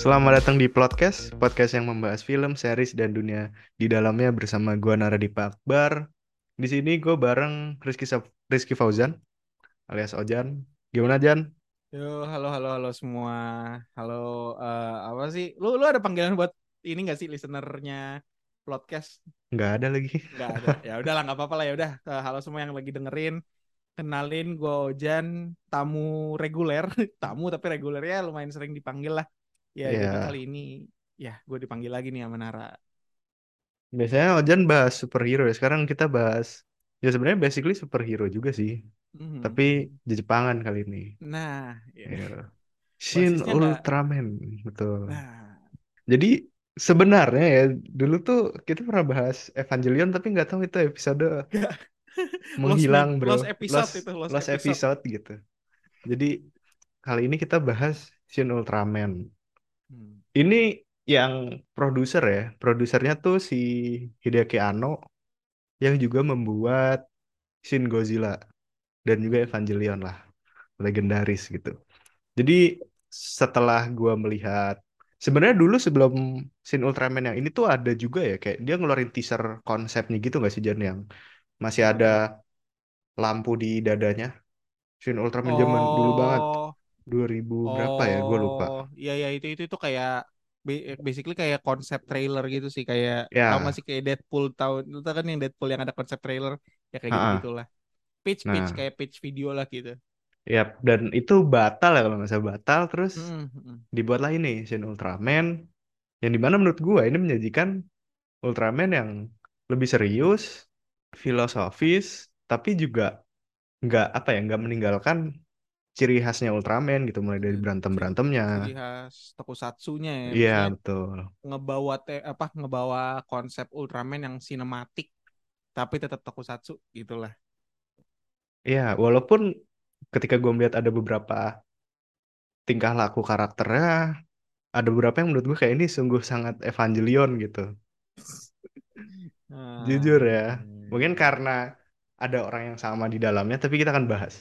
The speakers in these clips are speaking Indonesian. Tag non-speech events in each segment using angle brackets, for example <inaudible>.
Selamat datang di podcast, podcast yang membahas film, series, dan dunia di dalamnya bersama gua Naradipa Akbar. Di sini gue bareng Rizky, Rizky Fauzan alias Ojan. Gimana Jan? Yo, halo, halo, halo semua. Halo, eh, apa sih? Lu, lu ada panggilan buat ini gak sih listenernya podcast? Nggak ada lagi. Nggak ada. Ya udahlah, nggak apa-apa lah ya udah. Eh, halo semua yang lagi dengerin. Kenalin gue Ojan, tamu reguler, <laughs> tamu tapi regulernya lumayan sering dipanggil lah. Ya, jadi Ya, kali ini ya gue dipanggil lagi nih sama Nara. biasanya Ojan bahas superhero ya. Sekarang kita bahas, ya sebenarnya basically superhero juga sih. Mhm, Tapi di Jepangan kali ini. Nah, ya. Ya. Shin Basisnya. Ultraman, betul. Nah, Jadi sebenarnya ya dulu tuh kita pernah bahas Evangelion tapi nggak tahu itu episode. <laughs> Lost, menghilang me- bro, lost episode lost itu, lost lost episode. episode gitu. Jadi kali ini kita bahas Shin Ultraman. Ini yang produser ya, produsernya tuh si Hideaki Anno yang juga membuat Shin Godzilla dan juga Evangelion lah, legendaris gitu. Jadi setelah gua melihat sebenarnya dulu sebelum Shin Ultraman yang ini tuh ada juga ya kayak dia ngeluarin teaser konsepnya gitu nggak sih Jan yang masih ada lampu di dadanya? Shin Ultraman zaman dulu banget Oh, 2000 berapa ya? Gue lupa. Oh, iya ya itu itu itu kayak ba- basically kayak konsep trailer gitu sih kayak tau ya sih kayak Deadpool tahun itu kan yang Deadpool yang ada konsep trailer ya kayak gitu gitulah pitch pitch nah. kayak pitch video lah gitu. ya dan itu batal ya kalau nggak salah batal terus Mm, mm, dibuatlah ini Shin Ultraman yang di mana menurut gua ini menyajikan Ultraman yang lebih serius filosofis tapi juga nggak apa ya nggak meninggalkan ciri khasnya Ultraman gitu mulai dari mm. berantem berantemnya ciri khas tokusatsunya ya iya maksudnya betul ngebawa te, apa ngebawa konsep Ultraman yang sinematik tapi tetap tokusatsu gitulah. iya walaupun ketika gue melihat ada beberapa tingkah laku karakternya ada beberapa yang menurut gue kayak ini sungguh sangat Evangelion gitu <laughs> jujur ya Ah, mungkin karena ada orang yang sama di dalamnya tapi kita akan bahas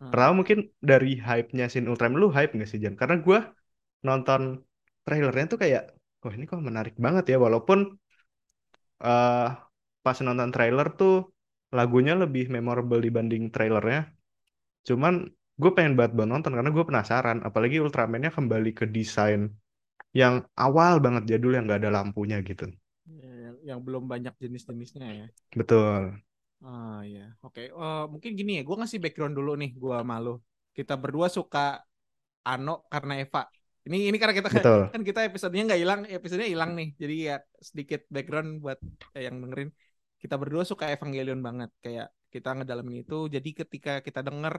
ah. pertama mungkin dari hype-nya Shin Ultraman lu hype nggak sih Jan? Karena gue nonton trailernya tuh kayak wah ini kok menarik banget ya. Walaupun eh pas nonton trailer tuh lagunya lebih memorable dibanding trailernya. Cuman gue pengen banget banget nonton karena gue penasaran. Apalagi Ultraman-nya kembali ke desain yang awal banget jadul yang nggak ada lampunya gitu. Ya, yang, yang belum banyak jenis-jenisnya ya. betul Ah ya, oke. Eh, mungkin gini ya, gue ngasih background dulu nih, gue malu. Kita berdua suka Ano karena Eva. Ini ini karena kita betul kan kita episodenya nggak hilang, episodenya hilang nih. Jadi ya sedikit background buat eh, yang dengerin. Kita berdua suka Evangelion banget, kayak kita ngedalamin itu. Jadi ketika kita denger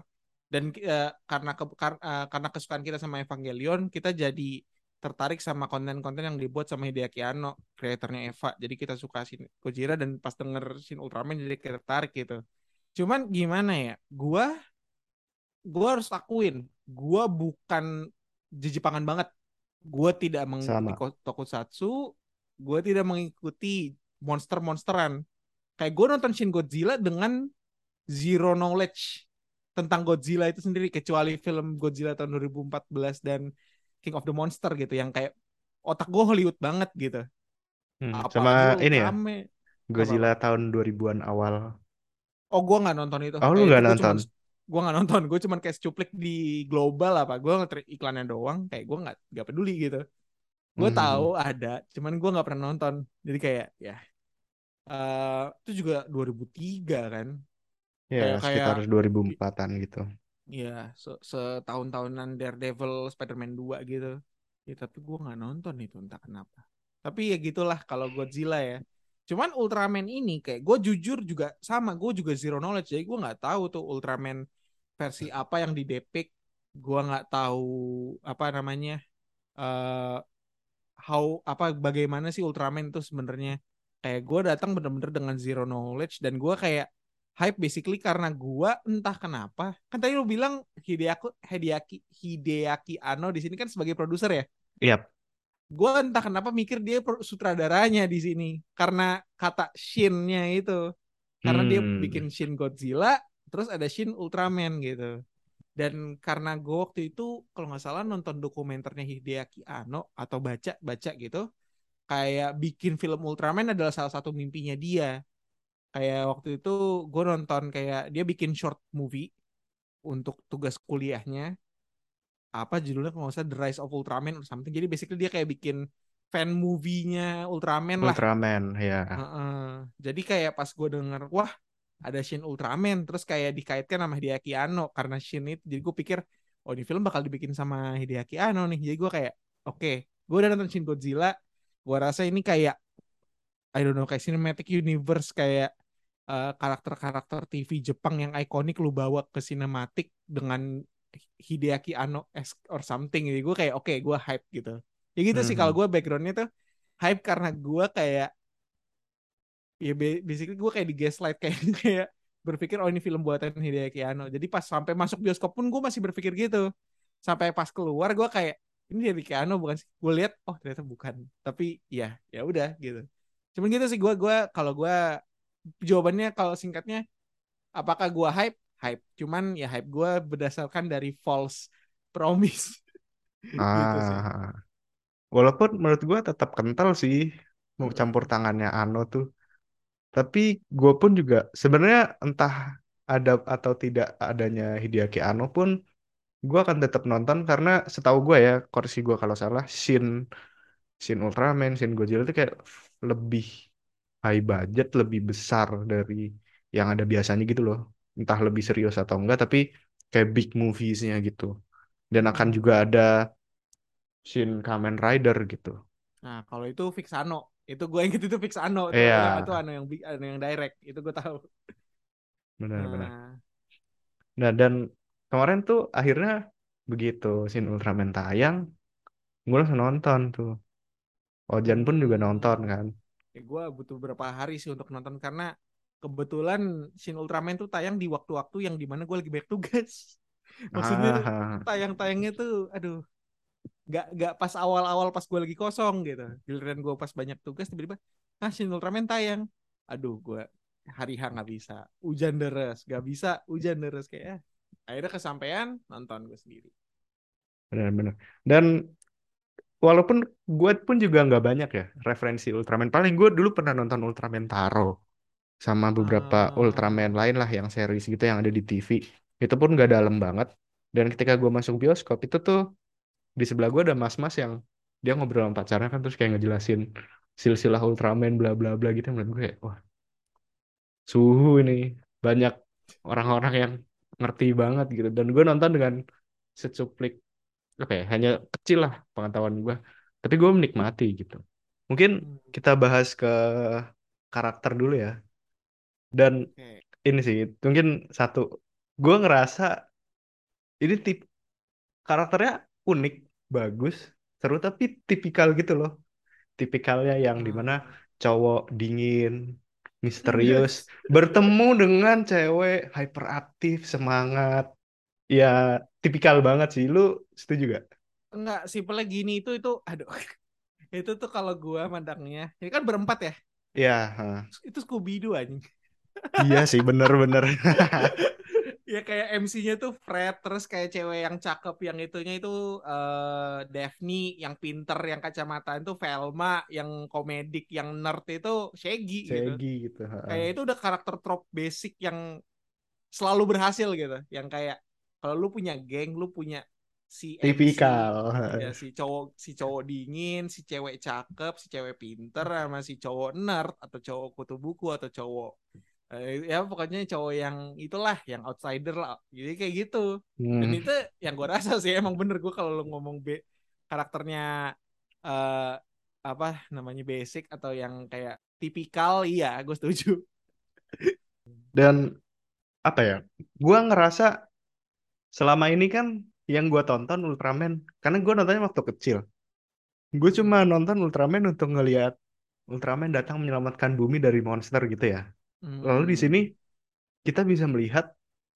dan eh, karena ke- kar- eh, karena kesukaan kita sama Evangelion, kita jadi tertarik sama konten-konten yang dibuat sama Hideaki Anno, kreatornya Eva. Jadi kita suka Shin Gojira dan pas denger Shin Ultraman jadi tertarik gitu. Cuman gimana ya? Gua gua harus akuin, gua bukan jejepangan banget. Gua tidak mengikuti sama tokusatsu, gua tidak mengikuti monster-monsteran. Kayak gua nonton Shin Godzilla dengan zero knowledge tentang Godzilla itu sendiri kecuali film Godzilla tahun 2014 dan King of the Monster gitu yang kayak otak gue Hollywood banget gitu. Hmm, sama ini ya apa Godzilla apa. tahun 2000-an awal Oh gue nggak nonton itu. oh lu Kayak nggak gue cuman nonton gue nggak nonton. Gue cuman kayak cuplik di global apa. Gue nge iklannya doang. Kayak gue nggak nggak peduli gitu. Gue Hmm, tahu ada, cuman gue nggak pernah nonton. Jadi kayak ya eh itu juga 2003 kan. ya Kayak kayak sekitar 2004-an gitu ya se- setahun-tahunan Daredevil Spider-Man 2 gitu. Ya tapi gue nggak nonton itu entah kenapa. Tapi ya gitulah kalau Godzilla ya. Cuman Ultraman ini kayak gue jujur juga sama, gue juga zero knowledge. Jadi gue nggak tahu tuh Ultraman versi apa yang didepict. Gue nggak tahu apa namanya eh how apa bagaimana sih Ultraman tuh sebenarnya. Kayak gue datang bener-bener dengan zero knowledge dan gue kayak hype basically karena gue entah kenapa. Kan tadi lu bilang Hideaki Hideaki Hideaki Anno di sini kan sebagai produser ya Iya, gue entah kenapa mikir dia sutradaranya di sini karena kata Shin-nya itu karena dia hmm, bikin Shin Godzilla terus ada Shin Ultraman gitu Dan karena gue waktu itu kalau nggak salah nonton dokumenternya Hideaki Anno atau baca baca gitu, kayak bikin film Ultraman adalah salah satu mimpinya dia. Kayak waktu itu gue nonton kayak dia bikin short movie untuk tugas kuliahnya. Apa judulnya kalau nggak salah The Rise of Ultraman or something. Jadi basically dia kayak bikin fan movie-nya Ultraman lah. Ultraman ya. Jadi kayak pas gue denger, wah ada Shin Ultraman, terus kayak dikaitkan sama Hideaki Anno karena Shin itu, jadi gue pikir, oh ini film bakal dibikin sama Hideaki Anno nih. Jadi gue kayak, oke, okay. gue udah nonton Shin Godzilla, gue rasa ini kayak, I don't know, kayak cinematic universe kayak uh, karakter-karakter TV Jepang yang ikonik lu bawa ke sinematik dengan Hideaki Anno or something. Jadi gue kayak, oke, okay, gue hype gitu. Ya gitu Hmm, sih kalau hmm. gue backgroundnya tuh hype karena gue kayak ya ba- basically gue kayak di gaslight <laughs> kayak kayak berpikir oh ini film buatan Hideaki Anno. Jadi pas sampai masuk bioskop pun gue masih berpikir gitu. Sampai pas keluar gue kayak ini Hideaki Anno bukan sih? Gue lihat oh ternyata bukan. Tapi ya ya udah gitu. Cuman gitu sih gue gue kalau gue jawabannya kalau singkatnya apakah gue hype? Hype. Cuman ya hype gue berdasarkan dari false promise <laughs> gitu sih. ah walaupun menurut gue tetap kental sih mau campur Heeh. tangannya Ano tuh tapi gue pun juga sebenarnya entah ada atau tidak adanya Hideaki Anno pun gue akan tetap nonton karena setahu gue ya koreksi gue kalau salah Shin Shin Ultraman Shin Godzilla itu kayak lebih high budget lebih besar dari yang ada biasanya gitu loh entah lebih serius atau enggak tapi kayak big movies-nya gitu dan akan Hmm. juga ada Shin Kamen Rider gitu Nah, kalau itu fix Ano. Itu gue inget itu fix Ano tuh. iya Yang itu Ano yang big, Ano yang direct. Itu gue tahu. benar-benar Nah, nah dan kemarin tuh akhirnya begitu Shin Ultraman tayang gue langsung nonton tuh Ojan pun juga nonton hmm, kan ya gue butuh beberapa hari sih untuk nonton karena kebetulan Shin Ultraman tuh tayang di waktu-waktu yang di mana gue lagi banyak tugas. <laughs> Maksudnya ah tayang-tayangnya tuh, aduh, gak gak pas awal-awal pas gue lagi kosong gitu. Giliran gue pas banyak tugas tiba-tiba, ah Shin Ultraman tayang. Aduh, gue hari H nggak bisa. Hujan deras, gak bisa. Hujan deras kayak. eh. Akhirnya kesampaian nonton gue sendiri. benar-benar dan walaupun gue pun juga nggak banyak ya referensi Ultraman. Paling gue dulu pernah nonton Ultraman Taro sama beberapa Ultraman Ah, lain lah yang series gitu yang ada di TV itu pun nggak dalam banget. Dan ketika gue masuk bioskop itu tuh di sebelah gue ada mas-mas yang dia ngobrol sama pacarnya kan terus kayak ngejelasin silsilah Ultraman bla bla bla gitu. Menurut gue wah suhu ini. Banyak orang-orang yang ngerti banget gitu. Dan gue nonton dengan secuplik apa ya hanya kecil lah pengetahuan gue tapi gue menikmati gitu. Mungkin hmm, kita bahas ke karakter dulu ya. Dan oke. ini sih mungkin satu gue ngerasa ini tip karakternya unik bagus seru tapi tipikal gitu loh. Tipikalnya yang di mana Ah, cowok dingin misterius yes. <laughs> bertemu dengan cewek hyperaktif semangat. Ya tipikal banget sih. Lu setuju gak? Enggak, simpelnya gini itu itu aduh. <laughs> Itu tuh kalau gua mandangnya, ini kan berempat ya. Ya, ha. Itu Scooby Doo anjing. iya sih bener-bener <laughs> ya kayak MC-nya tuh Fred, terus kayak cewek yang cakep yang itunya itu eh Daphne, yang pinter, yang kacamata itu Velma, yang komedik, yang nerd itu Shaggy gitu. Shaggy gitu ha. Kayak itu udah karakter trope basic yang selalu berhasil gitu. Yang kayak kalau lu punya geng, lu punya si MC, tipikal ya si cowok si cowok dingin, si cewek cakep, si cewek pinter sama si cowok nerd atau cowok kutu buku atau cowok eh, ya pokoknya cowok yang itulah yang outsider lah. Jadi kayak gitu. Dan Hmm. itu yang gue rasa sih emang bener gue kalau lu ngomong be karakternya eh apa namanya basic atau yang kayak tipikal iya gue setuju. dan apa ya gua ngerasa selama ini kan yang gua tonton Ultraman karena gua nontonnya waktu kecil gue cuma nonton Ultraman untuk ngelihat Ultraman datang menyelamatkan bumi dari monster gitu ya lalu di sini Hmm. kita bisa melihat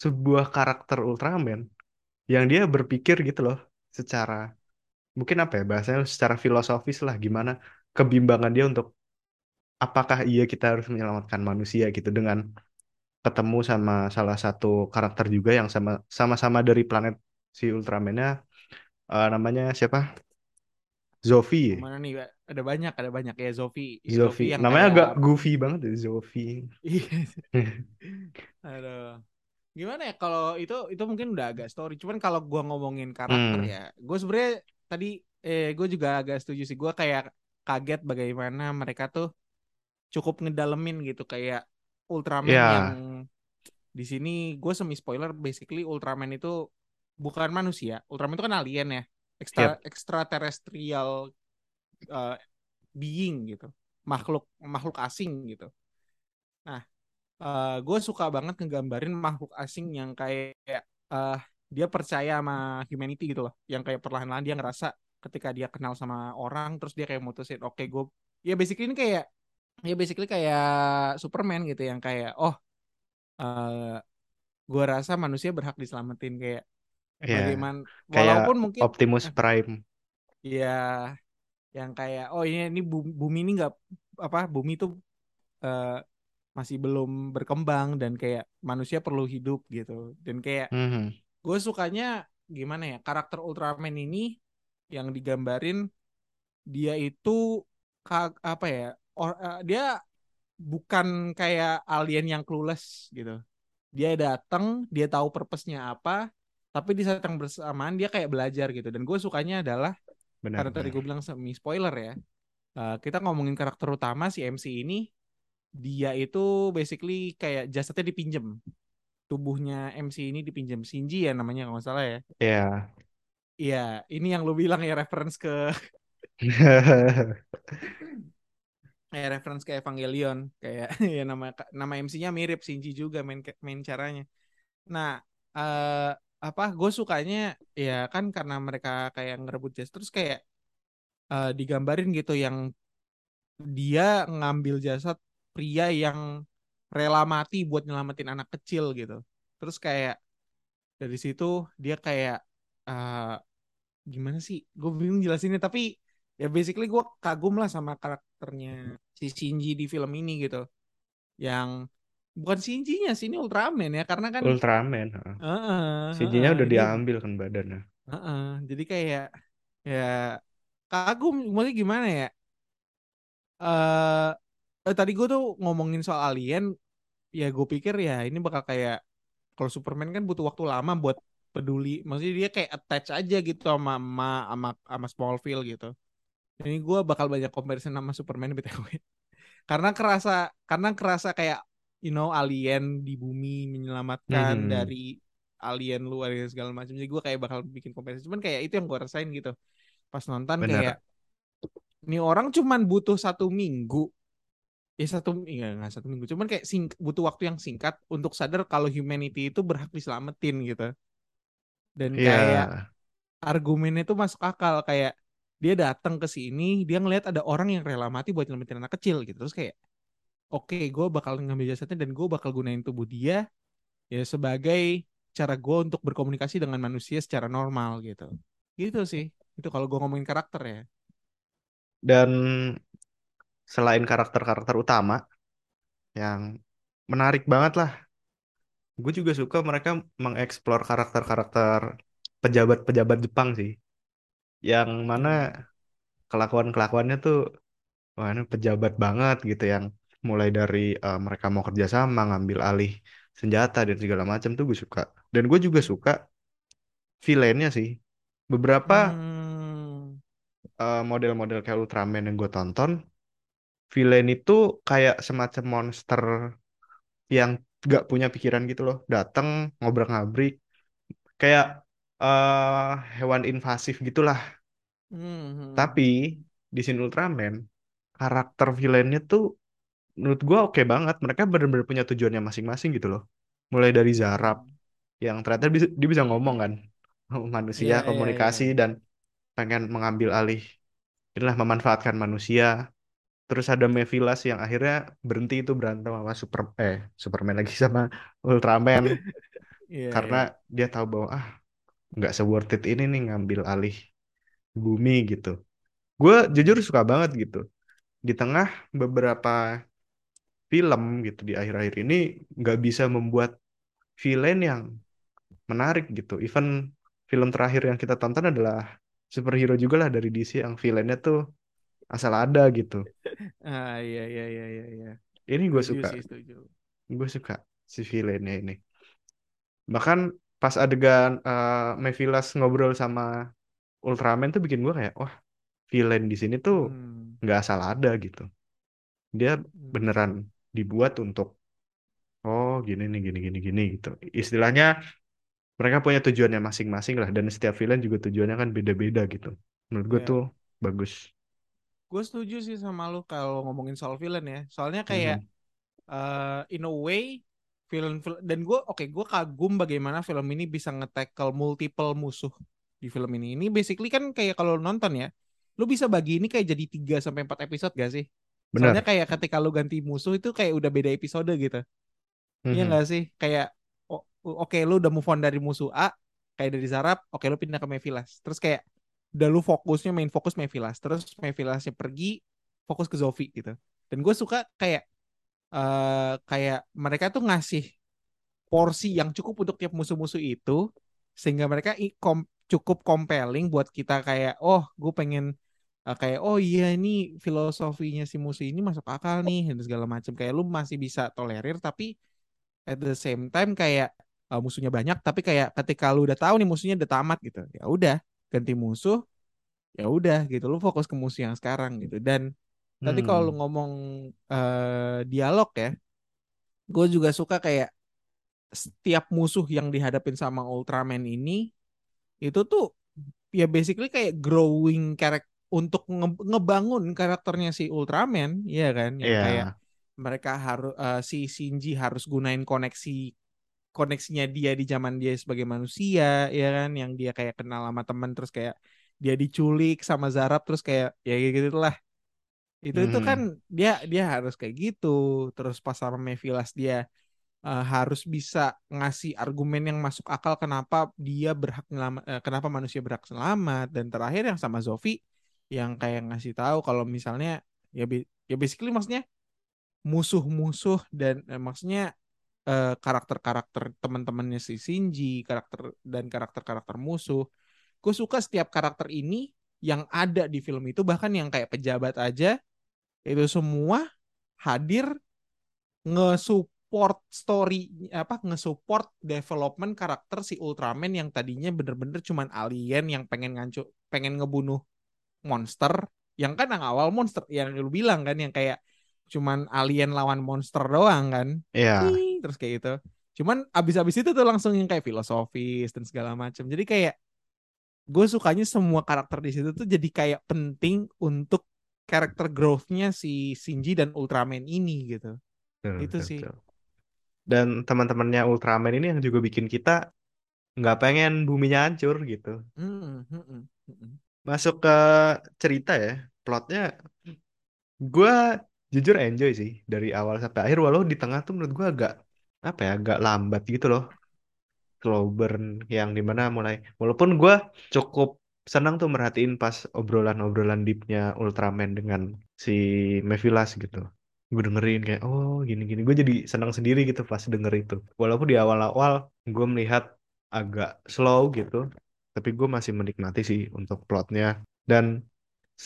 sebuah karakter Ultraman yang dia berpikir gitu loh secara mungkin apa ya bahasanya secara filosofis lah gimana kebimbangan dia untuk apakah iya kita harus menyelamatkan manusia gitu dengan ketemu sama salah satu karakter juga yang sama sama-sama dari planet si Ultraman-nya eh, namanya siapa? Yang Zofi. mana nih? Ada banyak, ada banyak ya Zofi. Zofi. Zofi yang Namanya kayak agak goofy banget ya Zofi. Iya. <laughs> Aduh. Gimana ya kalau itu itu mungkin udah agak story. Cuman kalau gua ngomongin karakter Hmm, ya, gue sebenarnya tadi eh gue juga agak setuju sih. Gue kayak kaget bagaimana mereka tuh cukup ngedalemin gitu kayak Ultraman yang ya, di sini gue semi spoiler basically Ultraman itu bukan manusia. Ultraman itu kan alien ya, ekstra yep, extraterrestrial uh, being gitu, makhluk makhluk asing gitu. Nah, uh, gue suka banget ngegambarin makhluk asing yang kayak uh, dia percaya sama humanity gitu loh, yang kayak perlahan-lahan dia ngerasa ketika dia kenal sama orang, terus dia kayak mutusin, oke okay, gue, ya basically ini kayak, ya basically kayak Superman gitu, yang kayak, oh, uh, gue rasa manusia berhak diselamatin kayak ya. bagaimana, Kayak walaupun mungkin, Optimus eh, <laughs> Prime. ya yang kayak, oh ini ini bumi ini nggak apa, bumi tuh uh, masih belum berkembang dan kayak manusia perlu hidup gitu dan kayak Mhm. gue sukanya gimana ya karakter Ultraman ini yang digambarin dia itu apa ya or, uh, dia bukan kayak alien yang clueless gitu dia datang dia tahu purpose-nya apa tapi di saat yang bersamaan dia kayak belajar gitu. Dan gue sukanya adalah karena tadi gue bilang semi spoiler ya uh, kita ngomongin karakter utama si MC ini dia itu basically kayak jasadnya dipinjem tubuhnya MC ini dipinjam. Shinji ya namanya kalau nggak salah ya. Ya. iya ini yang lu bilang ya reference ke <laughs> eh reference ke Evangelion. Kayak <laughs> ya nama nama MC-nya mirip. Shinji juga main main caranya. Nah eh apa gue sukanya ya kan karena mereka kayak ngerebut jas terus kayak eh, digambarin gitu yang dia ngambil jasad pria yang rela mati buat nyelamatin anak kecil gitu. Terus kayak dari situ dia kayak uh, gimana sih? Gue bingung jelasinnya tapi ya basically gue kagum lah sama karakternya si Shinji di film ini gitu. Yang bukan Shinji-nya sih ini Ultraman ya karena kan Ultraman. heeh. uh, uh, uh, udah dia diambil kan badannya. uh, uh, jadi kayak ya kagum maksudnya gimana ya? Eh uh, tadi gue tuh ngomongin soal alien ya gue pikir ya ini bakal kayak kalau Superman kan butuh waktu lama buat peduli maksudnya dia kayak attach aja gitu sama sama sama, sama Smallville gitu ini gue bakal banyak comparison sama Superman <laughs> BTW karena kerasa karena kerasa kayak you know alien di bumi menyelamatkan Mhm. dari alien luar dan segala macam. Jadi gue kayak bakal bikin comparison cuman kayak itu yang gue rasain gitu. Pas nonton kayak Benar. ini orang cuman butuh satu minggu. Ya satu ya nggak satu minggu. Cuman kayak sing, butuh waktu yang singkat untuk sadar kalau humanity itu berhak diselamatin gitu. Dan kayak Iya. argumennya itu masuk akal. Kayak dia datang ke sini dia ngelihat ada orang yang rela mati buat nyelamatin anak kecil gitu. Terus kayak oke okay, gue bakal ngambil jasadnya dan gue bakal gunain tubuh dia ya sebagai cara gue untuk berkomunikasi dengan manusia secara normal gitu. Gitu sih itu kalau gue ngomongin karakter ya. Dan selain karakter-karakter utama yang menarik banget lah, gue juga suka mereka mengeksplor karakter-karakter pejabat-pejabat Jepang sih, yang mana hmm. kelakuan-kelakuannya tuh, wah ini pejabat banget gitu, yang mulai dari eh, mereka mau kerja sama, ngambil alih senjata dan segala macam tuh gue suka. Dan gue juga suka villainnya sih. Beberapa Hmm. model-model kayak Ultraman yang gue tonton, villain itu kayak semacam monster yang gak punya pikiran gitu loh. Datang ngobrak-ngabrik kayak eh hewan invasif gitulah. Tapi Hmm. di Shin Ultraman karakter villainnya tuh menurut gua oke banget. Mereka benar-benar punya tujuannya masing-masing gitu loh. Mulai dari Zarab Hmm. yang ternyata bisa, dia bisa ngomong kan <laughs> manusia Iya, iya, komunikasi dan pengen mengambil alih inilah memanfaatkan manusia. Terus ada Mephilas yang akhirnya berhenti itu berantem sama Super eh Superman lagi <laughs> sama Ultraman <laughs> Iya, karena iya. dia tahu bahwa ah nggak se-worth it ini nih ngambil alih bumi gitu. Gue jujur suka banget gitu. Di tengah beberapa film gitu di akhir-akhir ini nggak bisa membuat villain yang menarik gitu. Even film terakhir yang kita tonton adalah superhero juga lah dari DC yang villainnya tuh asal ada gitu. Ah iya iya iya iya. iya. Ini gue suka, gue suka si villainnya ini. Bahkan pas adegan uh, Mephilas ngobrol sama Ultraman tuh bikin gue kayak, wah villain di sini tuh Hmm. nggak asal ada gitu. Dia Hmm. beneran dibuat untuk, oh gini nih, gini, gini, gini gitu. Istilahnya mereka punya tujuannya masing-masing lah. Dan setiap villain juga tujuannya kan beda-beda gitu. Menurut gue Ya. tuh bagus. Gue setuju sih sama lu kalau ngomongin soal villain ya. Soalnya kayak Mhm. eh in a way film, film dan gue oke gue kagum bagaimana film ini bisa nge-tackle multiple musuh di film ini. Ini basically kan kayak kalau nonton ya, lu bisa bagi ini kayak jadi 3 sampai 4 episode gak sih? Soalnya Benar. kayak ketika lu ganti musuh itu kayak udah beda episode gitu. Iya Mhm. gak sih? Kayak o- oke lu udah move on dari musuh A, kayak dari Zarab, oke lu pindah ke Mephilas. Terus kayak udah lu fokusnya main fokus Mephilas. Terus Mephilasnya pergi, fokus ke Zoe gitu. Dan gue suka kayak eh kayak mereka tuh ngasih porsi yang cukup untuk tiap musuh-musuh itu sehingga mereka i- kom- cukup compelling buat kita kayak oh gue pengen uh, kayak oh iya ini filosofinya si musuh ini masuk akal nih dan segala macam kayak lu masih bisa tolerir tapi at the same time kayak uh, musuhnya banyak tapi kayak ketika lu udah tahu nih musuhnya udah tamat gitu ya udah ganti musuh ya udah gitu. Lu fokus ke musuh yang sekarang gitu. Dan tadi kalau lu Hmm. ngomong uh, dialog ya gue juga suka kayak setiap musuh yang dihadapin sama Ultraman ini itu tuh ya basically kayak growing karakter untuk nge- ngebangun karakternya si Ultraman ya kan? Yang Iya. kayak mereka harus si Shinji harus gunain koneksi koneksinya dia di zaman dia sebagai manusia ya kan? Yang dia kayak kenal sama teman terus kayak dia diculik sama Zarab terus kayak ya gitu lah itu itu Mhm. kan dia dia harus kayak gitu. Terus pas sama Mephilas dia uh, harus bisa ngasih argumen yang masuk akal kenapa dia berhak nyelama- eh, kenapa manusia berhak selamat. Dan terakhir yang sama Zofi yang kayak ngasih tahu kalau misalnya ya ya basically maksudnya musuh-musuh dan eh, maksudnya eh, karakter-karakter teman-temannya si Shinji karakter dan karakter-karakter musuh. Gue suka setiap karakter ini yang ada di film itu bahkan yang kayak pejabat aja itu semua hadir nge-support story apa nge-support development karakter si Ultraman yang tadinya bener-bener cuman alien yang pengen ngancu pengen ngebunuh monster yang kan yang awal monster yang lu bilang kan yang kayak cuman alien lawan monster doang kan Iya. Ih, terus kayak gitu cuman abis-abis itu tuh langsung yang kayak filosofis dan segala macam jadi kayak gue sukanya semua karakter di situ tuh jadi kayak penting untuk karakter growth-nya si Shinji dan Ultraman ini gitu Betul, itu betul, sih. Dan teman-temannya Ultraman ini yang juga bikin kita nggak pengen buminya hancur gitu. Mm, mm, mm, mm. Masuk ke cerita ya, plotnya gue jujur enjoy sih dari awal sampai akhir. Walau di tengah tuh menurut gue agak apa ya agak lambat gitu loh. Slow burn yang di mana mulai walaupun gue cukup senang tuh merhatiin pas obrolan-obrolan deepnya Ultraman dengan si Mephilas gitu. Gue dengerin kayak oh gini-gini. Gue jadi senang sendiri gitu pas denger itu. Walaupun di awal-awal gue melihat agak slow gitu tapi gue masih menikmati sih untuk plotnya. Dan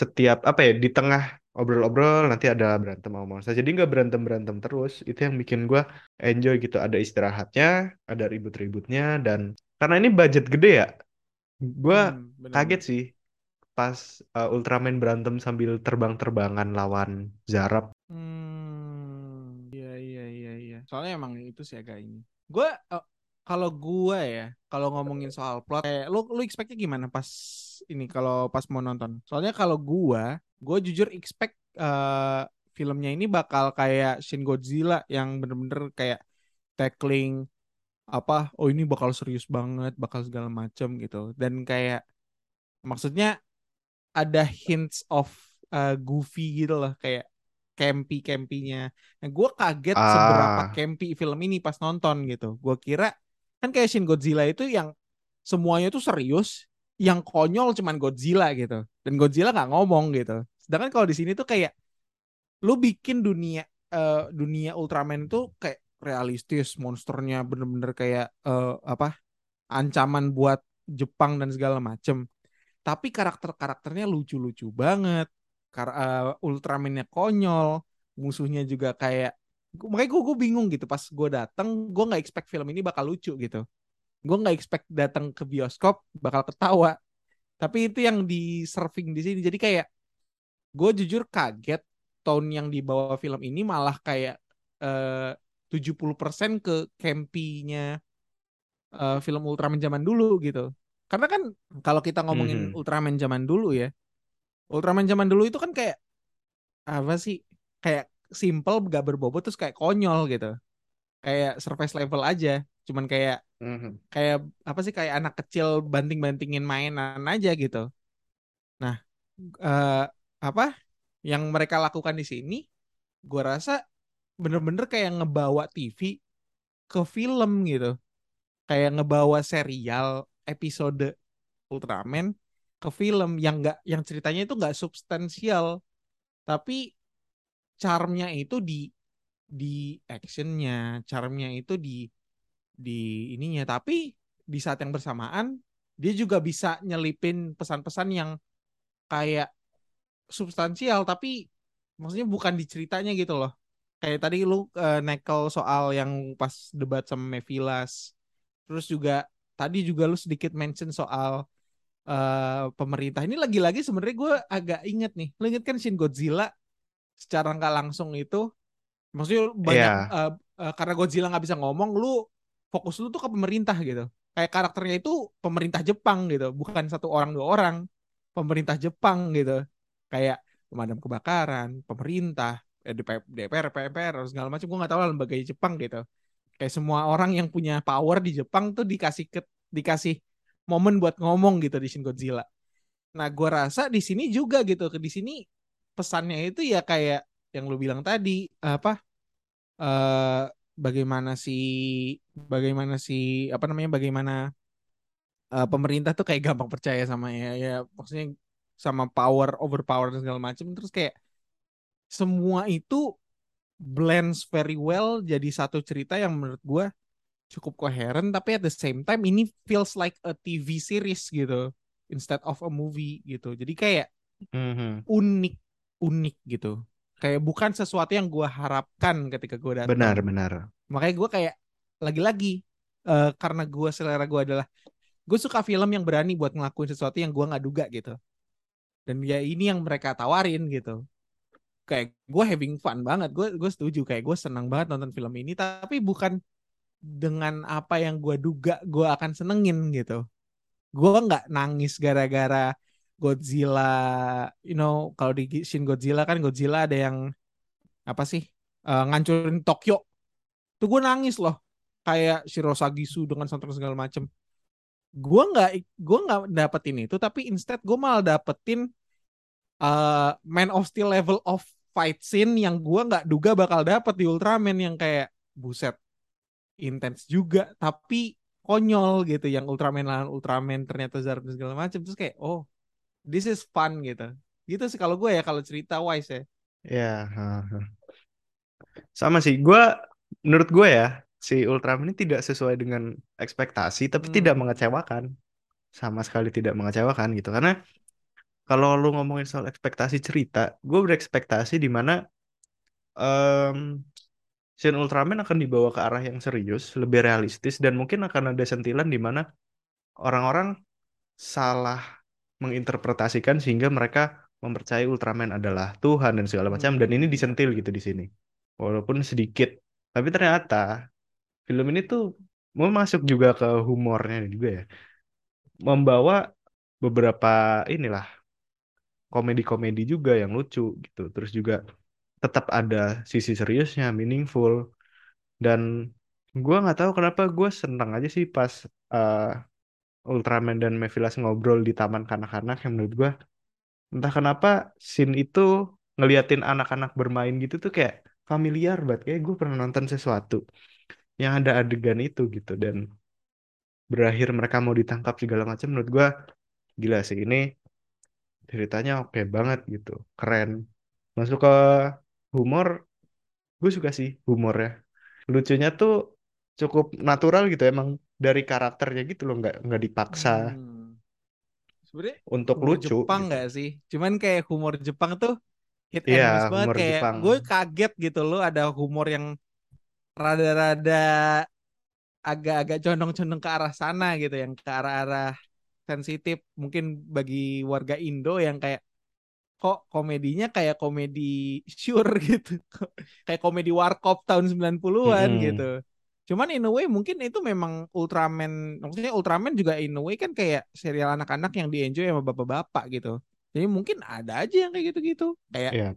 setiap apa ya di tengah obrol-obrol nanti ada berantem sama monster. Jadi nggak berantem berantem terus. Itu yang bikin gue enjoy gitu. Ada istirahatnya ada ribut-ributnya dan karena ini budget gede ya gue Hmm, kaget sih pas uh, Ultraman berantem sambil terbang-terbangan lawan Zarab Hmm, iya iya iya iya. Soalnya emang itu sih agak ini. Gue kalau gue ya, kalau ngomongin soal plot, eh, lu lu expectnya gimana pas ini kalau pas mau nonton? Soalnya kalau gue, gue jujur expect eh, filmnya ini bakal kayak Shin Godzilla yang bener-bener kayak tackling apa? Oh ini bakal serius banget, bakal segala macem gitu. Dan kayak maksudnya ada hints of uh, goofy gitu loh kayak campy campynya. Nah, gue kaget seberapa ah campy film ini pas nonton gitu. Gue kira kan kayak Shin Godzilla itu yang semuanya tuh serius, yang konyol cuman Godzilla gitu. Dan Godzilla nggak ngomong gitu. Sedangkan kalau di sini tuh kayak lu bikin dunia uh, dunia Ultraman itu kayak realistis, monsternya bener-bener kayak uh, apa ancaman buat Jepang dan segala macem. Tapi karakter-karakternya lucu-lucu banget. Kar uh, Ultramannya konyol, musuhnya juga kayak makanya gue gue bingung gitu pas gue datang gue nggak expect film ini bakal lucu gitu. Gue nggak expect datang ke bioskop bakal ketawa. Tapi itu yang di surfing di sini. Jadi kayak gue jujur kaget tone yang dibawa film ini malah kayak eh, uh, 70% ke campy-nya uh, film Ultraman zaman dulu gitu. Karena kan kalau kita ngomongin mm-hmm. Ultraman zaman dulu ya Ultraman zaman dulu itu kan kayak apa sih? Kayak simple gak berbobot terus kayak konyol gitu. Kayak surface level aja. Cuman kayak mm-hmm. kayak apa sih kayak anak kecil banting-bantingin mainan aja gitu. Nah uh, apa yang mereka lakukan di sini gue rasa bener-bener kayak ngebawa TV ke film gitu. Kayak ngebawa serial episode Ultraman ke film yang enggak yang ceritanya itu nggak substansial. Tapi charmnya itu di di actionnya, charmnya itu di di ininya. Tapi di saat yang bersamaan dia juga bisa nyelipin pesan-pesan yang kayak substansial tapi maksudnya bukan di ceritanya gitu loh. Kayak tadi lu uh, nekel soal yang pas debat sama Mevilas. Terus juga tadi juga lu sedikit mention soal uh, pemerintah. Ini lagi-lagi sebenarnya gue agak inget nih. Lu inget kan Shin Godzilla secara nggak langsung itu maksudnya banyak yeah. Iya. uh, uh, karena Godzilla nggak bisa ngomong lu fokus lu tuh ke pemerintah gitu. Kayak karakternya itu pemerintah Jepang gitu bukan satu orang dua orang. Pemerintah Jepang gitu. Kayak pemadam kebakaran pemerintah eh, DPR DPR segala macam. Gue nggak tahu lah lembaga Jepang gitu. Kayak semua orang yang punya power di Jepang tuh dikasih ke dikasih momen buat ngomong gitu di Shin Godzilla. Nah gue rasa di sini juga gitu. Di sini pesannya itu ya kayak yang lu bilang tadi apa uh, bagaimana si bagaimana si apa namanya bagaimana uh, pemerintah tuh kayak gampang percaya sama ya ya maksudnya sama power overpower dan segala macam terus kayak semua itu blends very well jadi satu cerita yang menurut gue cukup koheren tapi at the same time ini feels like a TV series gitu instead of a movie gitu jadi kayak mm-hmm. unik unik gitu. Kayak bukan sesuatu yang gue harapkan ketika gue datang. Benar benar. Makanya gue kayak lagi-lagi uh, karena gue selera gue adalah gue suka film yang berani buat ngelakuin sesuatu yang gue nggak duga gitu. Dan ya ini yang mereka tawarin gitu. Kayak gue having fun banget gue gue setuju. Kayak gue senang banget nonton film ini tapi bukan dengan apa yang gue duga gue akan senengin gitu. Gue nggak nangis gara-gara Godzilla, you know, kalau di Shin Godzilla kan Godzilla ada yang apa sih uh, ngancurin Tokyo. Tuh gue nangis loh, kayak Shirosagisu dengan soundtrack segala macem. Gue nggak, gue nggak dapetin itu, tapi instead gue malah dapetin uh, Man of Steel level of fight scene yang gue nggak duga bakal dapet di Ultraman yang kayak buset intens juga, tapi konyol gitu yang Ultraman lawan Ultraman ternyata Zard segala macam terus kayak oh this is fun gitu. Gitu sih kalau gue ya kalau cerita wise ya. Ya sama sih gue menurut gue ya si Ultraman ini tidak sesuai dengan ekspektasi tapi hmm. tidak mengecewakan. Sama sekali tidak mengecewakan gitu. Karena kalau lu ngomongin soal ekspektasi cerita gue berekspektasi di mana um, Shin Ultraman akan dibawa ke arah yang serius lebih realistis dan mungkin akan ada sentilan di mana orang-orang salah menginterpretasikan sehingga mereka mempercayai Ultraman adalah Tuhan dan segala macam. Dan ini disentil gitu di sini. Walaupun sedikit. Tapi ternyata film ini tuh mau masuk juga ke humornya juga ya. Membawa beberapa inilah komedi-komedi juga yang lucu gitu. Terus juga tetap ada sisi seriusnya meaningful. Dan gue nggak tahu kenapa gue senang aja sih pas uh, Ultraman dan Mephilas ngobrol di taman kanak-kanak yang menurut gue entah kenapa scene itu ngeliatin anak-anak bermain gitu tuh kayak familiar banget. Kayak gue pernah nonton sesuatu yang ada adegan itu gitu dan berakhir mereka mau ditangkap segala macam menurut gue gila sih. Ini ceritanya oke banget gitu keren. Masuk ke humor gue suka sih humornya. Lucunya tuh cukup natural gitu emang dari karakternya gitu loh nggak nggak dipaksa Hmm. Sebenarnya untuk humor lucu Jepang gitu nggak sih? Cuman kayak humor Jepang tuh hit and iya miss banget. humor Kayak Jepang gue kaget gitu loh ada humor yang rada-rada agak-agak condong-condong ke arah sana gitu, yang ke arah-arah sensitif. Mungkin bagi warga Indo yang kayak kok komedinya kayak komedi <laughs> sure gitu. kayak komedi Warkop tahun 90-an Mm-mm. gitu. Cuman in a way mungkin itu memang Ultraman, maksudnya Ultraman juga in a way kan kayak serial anak-anak yang di-enjoy sama bapak-bapak gitu. Jadi mungkin ada aja yang kayak gitu-gitu. Kayak Iya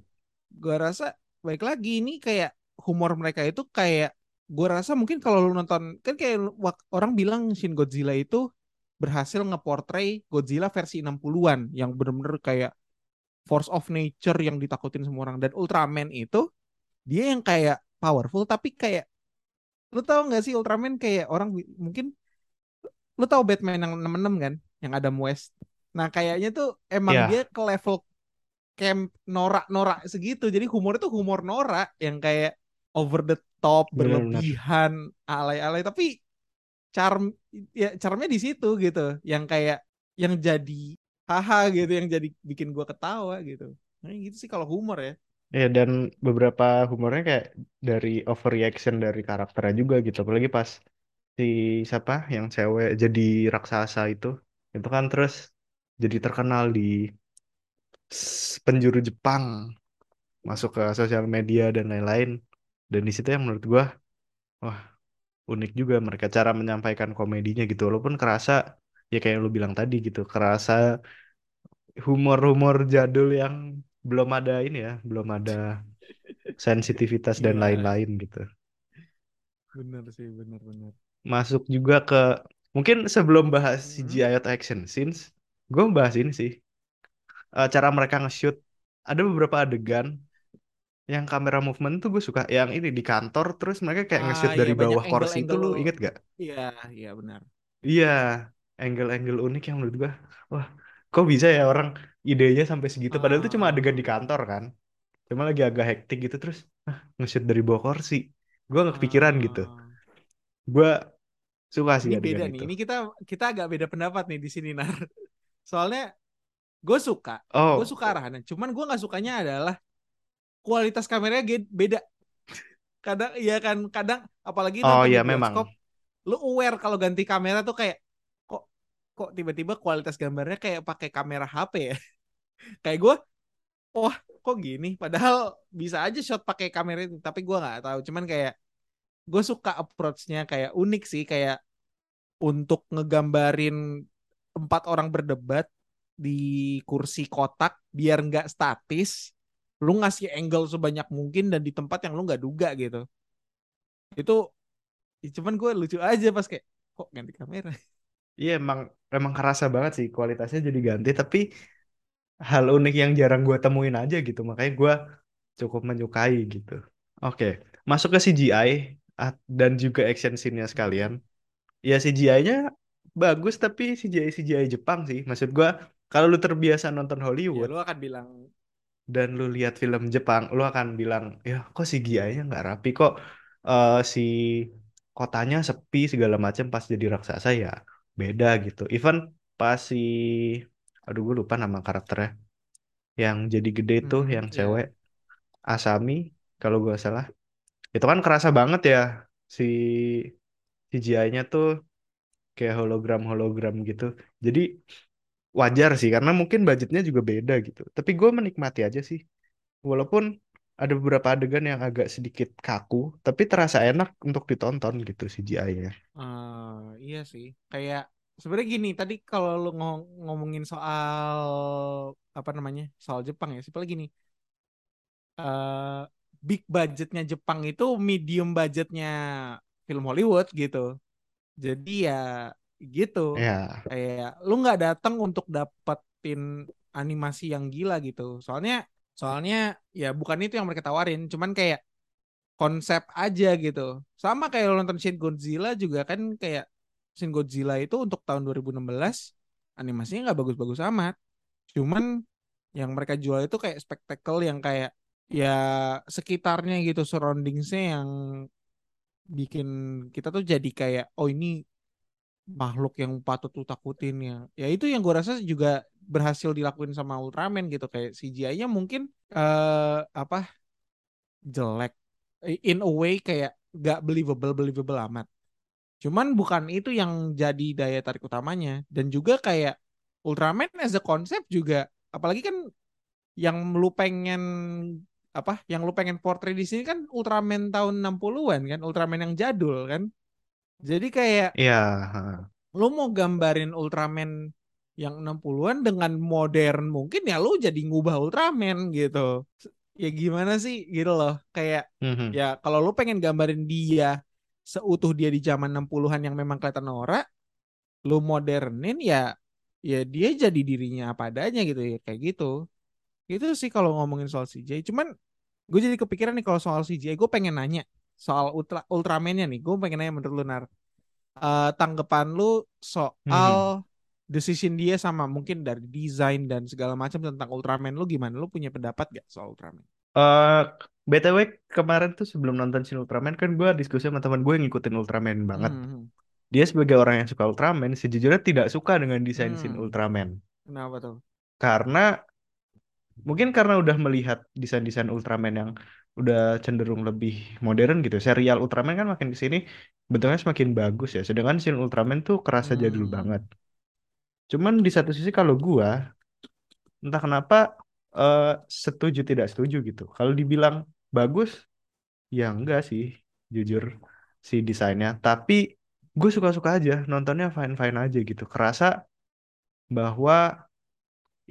gua rasa baik lagi ini kayak humor mereka itu kayak gua rasa mungkin kalau lu nonton kan kayak orang bilang Shin Godzilla itu berhasil ngeportray Godzilla versi 60-an yang bener-bener kayak force of nature yang ditakutin semua orang dan Ultraman itu dia yang kayak powerful tapi kayak lu tahu nggak sih Ultraman kayak orang mungkin lu tahu Batman yang 66 kan? Yang Adam West. Nah kayaknya tuh emang dia iya ke level camp norak-norak segitu. Jadi humor itu humor norak yang kayak over the top berlebihan alay-alay. Tapi charm ya charmnya di situ gitu. Yang kayak yang jadi haha gitu yang jadi bikin gua ketawa gitu. Nah gitu sih kalau humor ya ya dan beberapa humornya kayak dari overreaction dari karakternya juga gitu. Apalagi pas si siapa yang cewek jadi raksasa itu itu kan terus jadi terkenal di penjuru Jepang masuk ke sosial media dan lain-lain. Dan di situ yang menurut gua wah unik juga mereka cara menyampaikan komedinya gitu. Walaupun kerasa ya kayak yang lu bilang tadi gitu kerasa humor-humor jadul yang belum ada ini ya belum ada sensitivitas dan iya. lain-lain gitu. Bener sih bener-bener masuk juga ke mungkin sebelum bahas Hmm. CGI atau action scenes gue bahas ini sih. Eh, cara mereka nge-shoot. Ada beberapa adegan yang kamera movement tuh gue suka. Yang ini di kantor terus mereka kayak ah nge-shoot ya dari bawah kursi itu lu inget gak? iya iya benar. Iya angle-angle unik yang menurut gue wah kok bisa ya orang idenya sampai segitu? Padahal itu cuma adegan di ah kantor kan. Cuma lagi agak hektik gitu terus ah, nge-shoot dari bawah kursi. Gue nggak kepikiran gitu. Ah gue suka sih ini beda adegan nih. Itu ini kita kita agak beda pendapat nih di sini nar. <laughs> Soalnya gue suka. Gue oh. suka arahannya. Cuman gue nggak sukanya adalah kualitas kameranya beda. Kadang iya kan kadang apalagi oh ya di memang. lu aware kalau ganti kamera tuh kayak kok tiba-tiba kualitas gambarnya kayak pakai kamera HP ya? <laughs> Kayak gue wah kok gini? Padahal bisa aja shot pakai kamera itu tapi gue nggak tahu. Cuman kayak gue suka approach-nya kayak unik sih kayak untuk ngegambarin empat orang berdebat di kursi kotak biar nggak statis lu ngasih angle sebanyak mungkin dan di tempat yang lu nggak duga gitu. Itu ya cuman gue lucu aja pas kayak kok ganti kamera <laughs> iya emang emang kerasa banget sih kualitasnya jadi ganti tapi hal unik yang jarang gue temuin aja gitu. Makanya gue cukup menyukai gitu. Oke masuk ke CGI dan juga action scene-nya sekalian. Ya CGI-nya bagus tapi CGI CGI Jepang sih. Maksud gue kalau lu terbiasa nonton ya Hollywood lu akan bilang dan lu lihat film Jepang, lu akan bilang, ya kok CGI-nya nggak rapi, kok eh, si kotanya sepi segala macam pas jadi raksasa? Ya beda gitu. Even pas si, aduh gue lupa nama karakternya, yang jadi gede tuh, hmm, yang ya cewek, Asami, kalau gue salah, itu kan kerasa banget ya si CGI-nya tuh kayak hologram-hologram gitu. Jadi wajar sih, karena mungkin budgetnya juga beda gitu. Tapi gue menikmati aja sih. Walaupun ada beberapa adegan yang agak sedikit kaku, tapi terasa enak untuk ditonton gitu CGI-nya. Eh, iya sih kayak sebenarnya gini tadi kalau lu ngo- ngomongin soal apa namanya soal Jepang ya simpel gini eh big budgetnya Jepang itu medium budgetnya film Hollywood gitu. Jadi ya gitu. Ya, Kayak lu nggak datang untuk dapetin animasi yang gila gitu. Soalnya soalnya ya bukan itu yang mereka tawarin, cuman kayak konsep aja gitu. Sama kayak lu nonton Shin Godzilla juga kan kayak Shin Godzilla itu untuk tahun 2016 animasinya nggak bagus-bagus amat. Cuman yang mereka jual itu kayak spektakel yang kayak ya sekitarnya gitu surroundingsnya yang bikin kita tuh jadi kayak oh ini makhluk yang patut lu takutin ya. Ya itu yang gue rasa juga berhasil dilakuin sama Ultraman gitu kayak CGI-nya mungkin eh apa jelek in a way kayak gak believable believable amat. Cuman bukan itu yang jadi daya tarik utamanya dan juga kayak Ultraman as a konsep juga apalagi kan yang lu pengen apa yang lu pengen portray di sini kan Ultraman tahun 60-an kan Ultraman yang jadul kan jadi kayak Iya, lu mau gambarin Ultraman yang 60-an dengan modern mungkin ya lu jadi ngubah Ultraman gitu. Ya gimana sih gitu loh kayak mhm. ya kalau lu pengen gambarin dia seutuh dia di zaman 60-an yang memang kelihatan norak lu modernin ya ya dia jadi dirinya apa adanya gitu ya kayak gitu. Itu sih kalau ngomongin soal CJ cuman gue jadi kepikiran nih kalau soal CJ gue pengen nanya soal Ultra Ultraman-nya nih gue pengen nanya menurut lu Nar Eh, tanggapan lu soal Mhm. decision dia sama mungkin dari desain dan segala macam tentang Ultraman lu gimana lu punya pendapat gak soal Ultraman Eh, BTW kemarin tuh sebelum nonton Shin Ultraman kan gue diskusi sama teman gue yang ngikutin Ultraman banget. hmm Dia sebagai orang yang suka Ultraman, sejujurnya tidak suka dengan desain hmm Ultraman. kenapa tuh Karena mungkin karena udah melihat desain-desain Ultraman yang udah cenderung lebih modern gitu. Serial Ultraman kan makin ke sini bentuknya semakin bagus ya. Sedangkan Shin Ultraman tuh kerasa jadul hmm banget. Cuman di satu sisi kalau gua entah kenapa eh, setuju tidak setuju gitu. Kalau dibilang bagus, ya enggak sih, jujur si desainnya. Tapi gue suka-suka aja, nontonnya fine-fine aja gitu. Kerasa bahwa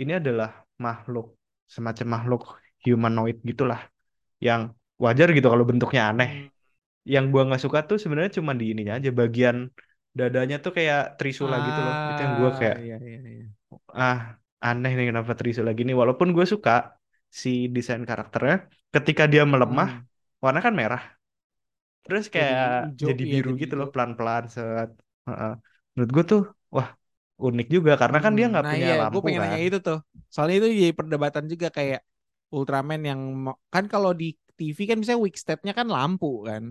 ini adalah makhluk semacam makhluk humanoid gitulah, yang wajar gitu kalau bentuknya aneh. hmm Yang gua nggak suka tuh sebenarnya cuma di ininya aja, bagian dadanya tuh kayak trisula gitu loh. Itu yang gua ah kayak iya iya iya ah aneh nih kenapa trisula gini. Walaupun gue suka si desain karakternya, ketika dia melemah, hmm warna kan merah. Terus jadi kayak hijau jadi iya biru jadi gitu loh pelan-pelan set. Heeh. Menurut gue tuh wah unik juga karena kan Hmm, dia nggak nah punya iya, gue lampu pengen nanya kan. itu tuh. Soalnya itu jadi perdebatan juga kayak Ultraman yang kan kalau di TV kan misalnya weak state-nya kan lampu kan.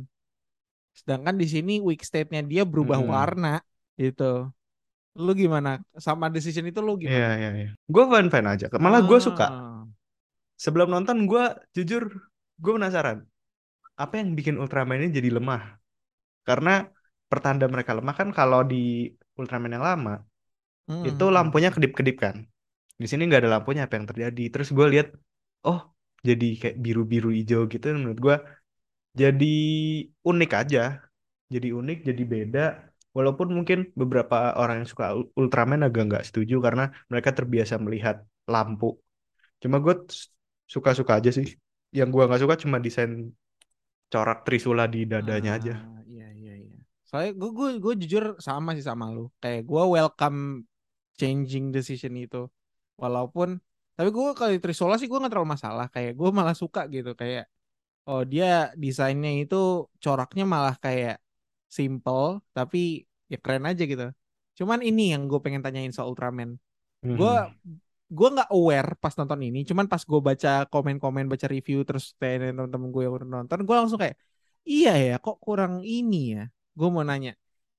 Sedangkan di sini weak state-nya dia berubah Mm-mm. warna gitu. Lu gimana? Sama decision itu lu Iya gimana? iya iya. Gue fan fan aja. Malah gue suka. Ah. Sebelum nonton gue jujur gue penasaran apa yang bikin Ultraman ini jadi lemah. Karena pertanda mereka lemah kan kalau di Ultraman yang lama itu Hmm, hmm, lampunya kedip-kedip kan. Di sini nggak ada lampunya apa yang terjadi. Terus gue lihat oh jadi kayak biru-biru hijau gitu menurut gue jadi unik aja jadi unik jadi beda walaupun mungkin beberapa orang yang suka Ul- Ultraman agak nggak setuju karena mereka terbiasa melihat lampu cuma gue suka-suka aja sih yang gue nggak suka cuma desain corak Trisula di dadanya aja Ah, iya iya iya. Soalnya gue gue gue jujur sama sih sama lu. Kayak gue welcome changing decision itu. Walaupun tapi gue kalau di Trisola sih gue nggak terlalu masalah. Kayak gue malah suka gitu. Kayak oh dia desainnya itu coraknya malah kayak simple tapi ya keren aja gitu. Cuman ini yang gue pengen tanyain soal Ultraman. Gue Mhm. gue nggak aware pas nonton ini. Cuman pas gue baca komen-komen, baca review terus tanya temen-temen gue yang udah nonton, gue langsung kayak iya ya kok kurang ini ya. Gue mau nanya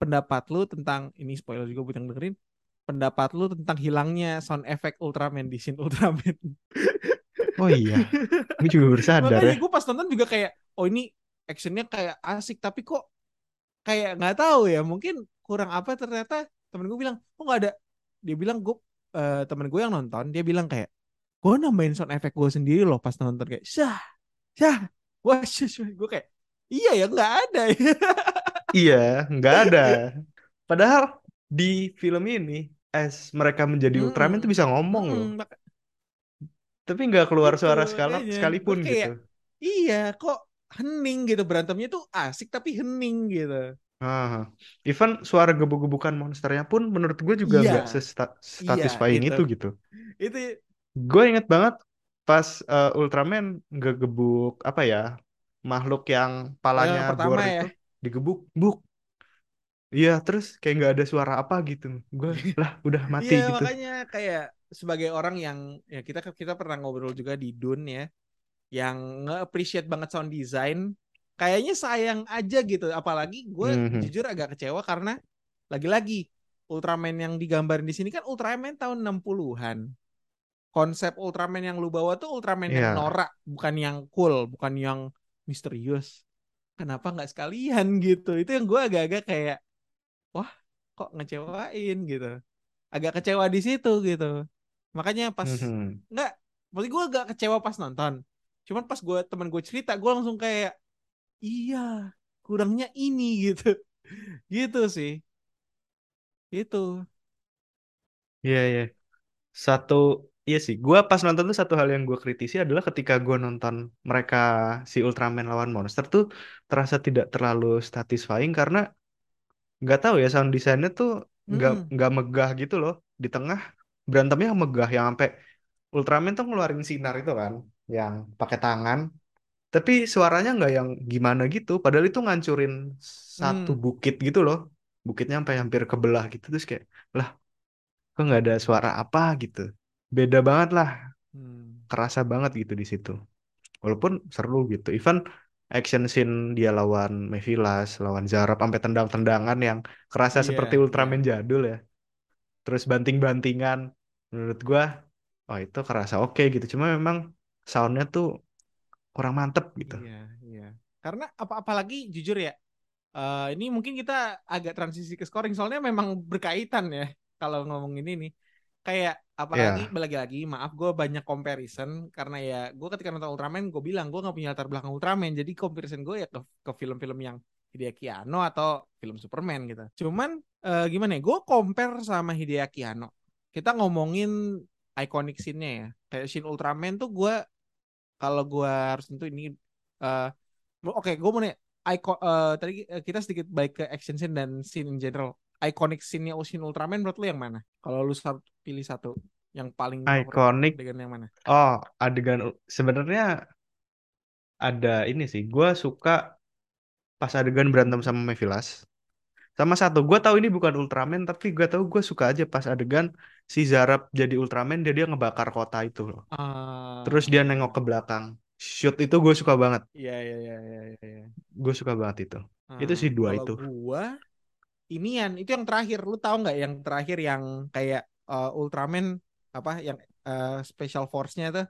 pendapat lu tentang ini spoiler juga buat yang dengerin. Pendapat lu tentang hilangnya sound effect Ultraman di scene Ultraman. <laughs> oh iya gue juga baru sadar Makanya ya gue pas nonton juga kayak, oh ini actionnya kayak asik, tapi kok kayak nggak tahu ya, mungkin kurang apa ternyata temen gue bilang, kok nggak ada. Dia bilang gue eh, temen gue yang nonton, dia bilang kayak, gue nambahin sound effect gue sendiri loh pas nonton kayak, syah, syah, wah, <laughs> syah, syah. gue kayak, iya ya nggak ada. iya nggak ada <laughs> padahal di film ini as mereka menjadi Ultraman tuh Hmm, bisa ngomong loh hmm, mak- tapi nggak keluar itu suara sekala makanya gue sekalipun gitu kayak, iya kok hening gitu berantemnya tuh asik tapi hening gitu. Ah, even suara gebuk-gebukan monsternya pun menurut gue juga Iya, nggak iya satisfying itu, itu gitu. itu Gue inget banget pas eh, Ultraman ngegebuk apa ya makhluk yang oh palanya yang bor pertama ya. itu digebuk, buk. Iya, terus kayak nggak ada suara apa gitu. Gue <laughs> lah udah mati Iya gitu. makanya kayak sebagai orang yang ya kita kita pernah ngobrol juga di Dun ya yang nge-appreciate banget sound design kayaknya sayang aja gitu apalagi gue Mhm. jujur agak kecewa karena lagi-lagi Ultraman yang digambarin di sini kan Ultraman tahun 60-an konsep Ultraman yang lu bawa tuh Ultraman yang Iya. norak bukan yang cool bukan yang misterius kenapa nggak sekalian gitu itu yang gue agak-agak kayak wah kok ngecewain gitu agak kecewa di situ gitu makanya pas Mhm. nggak maksud gue agak kecewa pas nonton cuman pas gue teman gue cerita gue langsung kayak iya kurangnya ini <laughs> gitu gitu sih itu Iya, iya. Satu, iya sih. Gua pas nonton tuh satu hal yang gue kritisi adalah ketika gue nonton mereka si Ultraman lawan monster tuh terasa tidak terlalu satisfying karena nggak tahu ya sound desainnya tuh nggak Mm-mm. nggak megah gitu loh. Di tengah berantemnya megah yang sampai Ultraman tuh ngeluarin sinar itu kan, yang pakai tangan. Tapi suaranya nggak yang gimana gitu. Padahal itu ngancurin satu Mm. bukit gitu loh. Bukitnya sampai hampir kebelah gitu terus kayak lah kok nggak ada suara apa gitu. Beda banget lah, Hmm. kerasa banget gitu di situ. Walaupun seru gitu. Even action scene dia lawan Mephilas, lawan Zarab sampai tendang-tendangan yang kerasa iya seperti Ultraman jadul ya. Terus banting-bantingan. Menurut gua, oh itu kerasa oke gitu. Cuma memang soundnya tuh kurang mantep gitu. iya iya karena apa apalagi jujur ya eh, ini mungkin kita agak transisi ke scoring soalnya memang berkaitan ya kalau ngomongin ini kayak apalagi Ya, lagi-lagi maaf gue banyak comparison karena ya gue ketika nonton Ultraman gue bilang gue nggak punya latar belakang Ultraman jadi comparison gue ya ke ke film-film yang Hideaki Anno atau film Superman gitu. Cuman eh, gimana ya gue compare sama Hideaki Anno. Kita ngomongin iconic scene-nya ya. Kayak scene Ultraman tuh gue kalau gue harus tentu ini eh, oke gue mau nih icon eh, tadi kita sedikit baik ke action scene dan scene in general iconic scene-nya Scene Ultraman menurut lu yang mana kalau lu pilih satu yang paling iconic. adegan yang mana Oh, adegan sebenarnya ada ini sih. Gua suka pas adegan berantem sama Mephilas. Sama satu, gue tahu ini bukan Ultraman, tapi gue tahu gue suka aja pas adegan si Zarab jadi Ultraman, dia dia ngebakar kota itu loh. Terus dia nengok ke belakang. Shoot itu gue suka banget. iya iya iya iya iya iya. Gue suka banget itu. Itu Ah, sih dua itu. gua inian itu yang terakhir. Lu tahu nggak yang terakhir yang kayak eh, Ultraman apa yang eh, special force-nya tuh?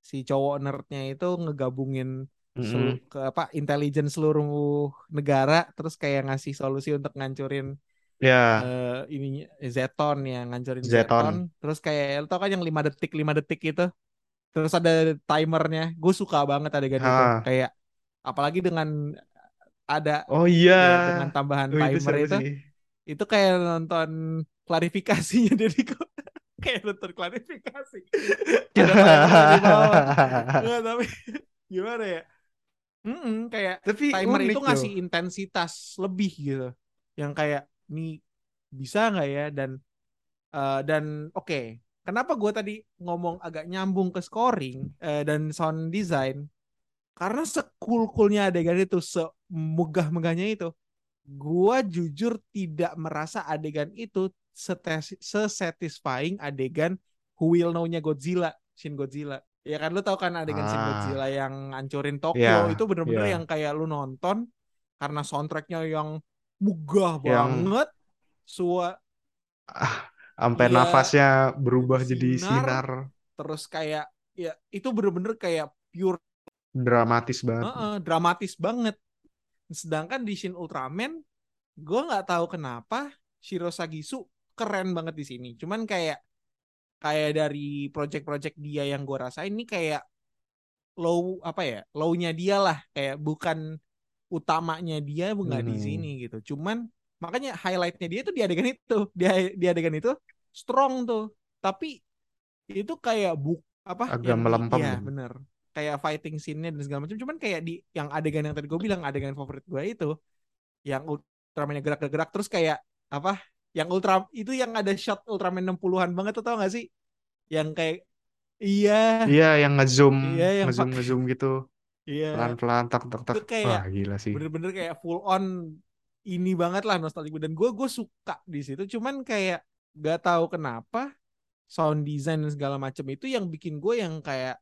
Si cowok nerdnya itu ngegabungin selu- Mm-mm. ke apa intelijen seluruh negara terus kayak ngasih solusi untuk ngancurin Ya, eh ininya Zeton ya ngancurin Zeton. Zeton. Terus kayak lu tau kan yang lima detik lima detik itu? Terus ada timernya. Gue suka banget adegan itu. Ah. kayak apalagi dengan ada Oh iya. ya dengan tambahan Oh, itu timer seru itu sih. itu kayak nonton klarifikasinya <laughs> jadi kok kayak nonton klarifikasi <laughs> ada timer di bawah <laughs> Nggak, tapi gimana ya Mm-mm, kayak Tapi timer itu loh. ngasih intensitas lebih gitu yang kayak nih bisa nggak ya dan eh, dan oke kenapa gue tadi ngomong agak nyambung ke scoring eh, dan sound design karena sekul-kulnya adegan itu semegah-megahnya itu gue jujur tidak merasa adegan itu sesatisfying adegan Who Will Know-nya Godzilla Shin Godzilla ya kan lu tau kan adegan Shin Ah. Godzilla yang ngancurin Tokyo Ya, itu bener-bener ya. yang kayak lu nonton karena soundtracknya yang megah Yang banget sua sampai Iya, nafasnya berubah jadi sinar. sinar terus kayak ya itu bener-bener kayak pure dramatis banget. Heeh, dramatis banget. Sedangkan di Shin Ultraman, gue nggak tahu kenapa Shiro Sagisu keren banget di sini. Cuman kayak kayak dari project-project dia yang gue rasain ini kayak low apa ya, low-nya dia lah, kayak bukan utamanya dia nggak di Mhm. sini gitu. Cuman makanya highlightnya dia itu di adegan itu, dia di adegan itu strong tuh. Tapi itu kayak buk apa Agak di, melempem. iya bener kayak fighting scene-nya dan segala macam. Cuman kayak di yang adegan yang tadi gue bilang adegan favorit gue itu yang Ultraman-nya gerak-gerak terus kayak apa yang Ultra itu yang ada shot Ultraman 60-an banget tuh tau gak sih? Yang kayak iya. Iya, yang ngezoom, Iya, yang ngezoom, ngezoom gitu, iya. Pelan-pelan, tak, tak, tak. Itu kayak Wah, gila sih. bener-bener kayak full on ini banget lah nostalgia dan gue gue suka di situ cuman kayak gak tahu kenapa sound design dan segala macam itu yang bikin gue yang kayak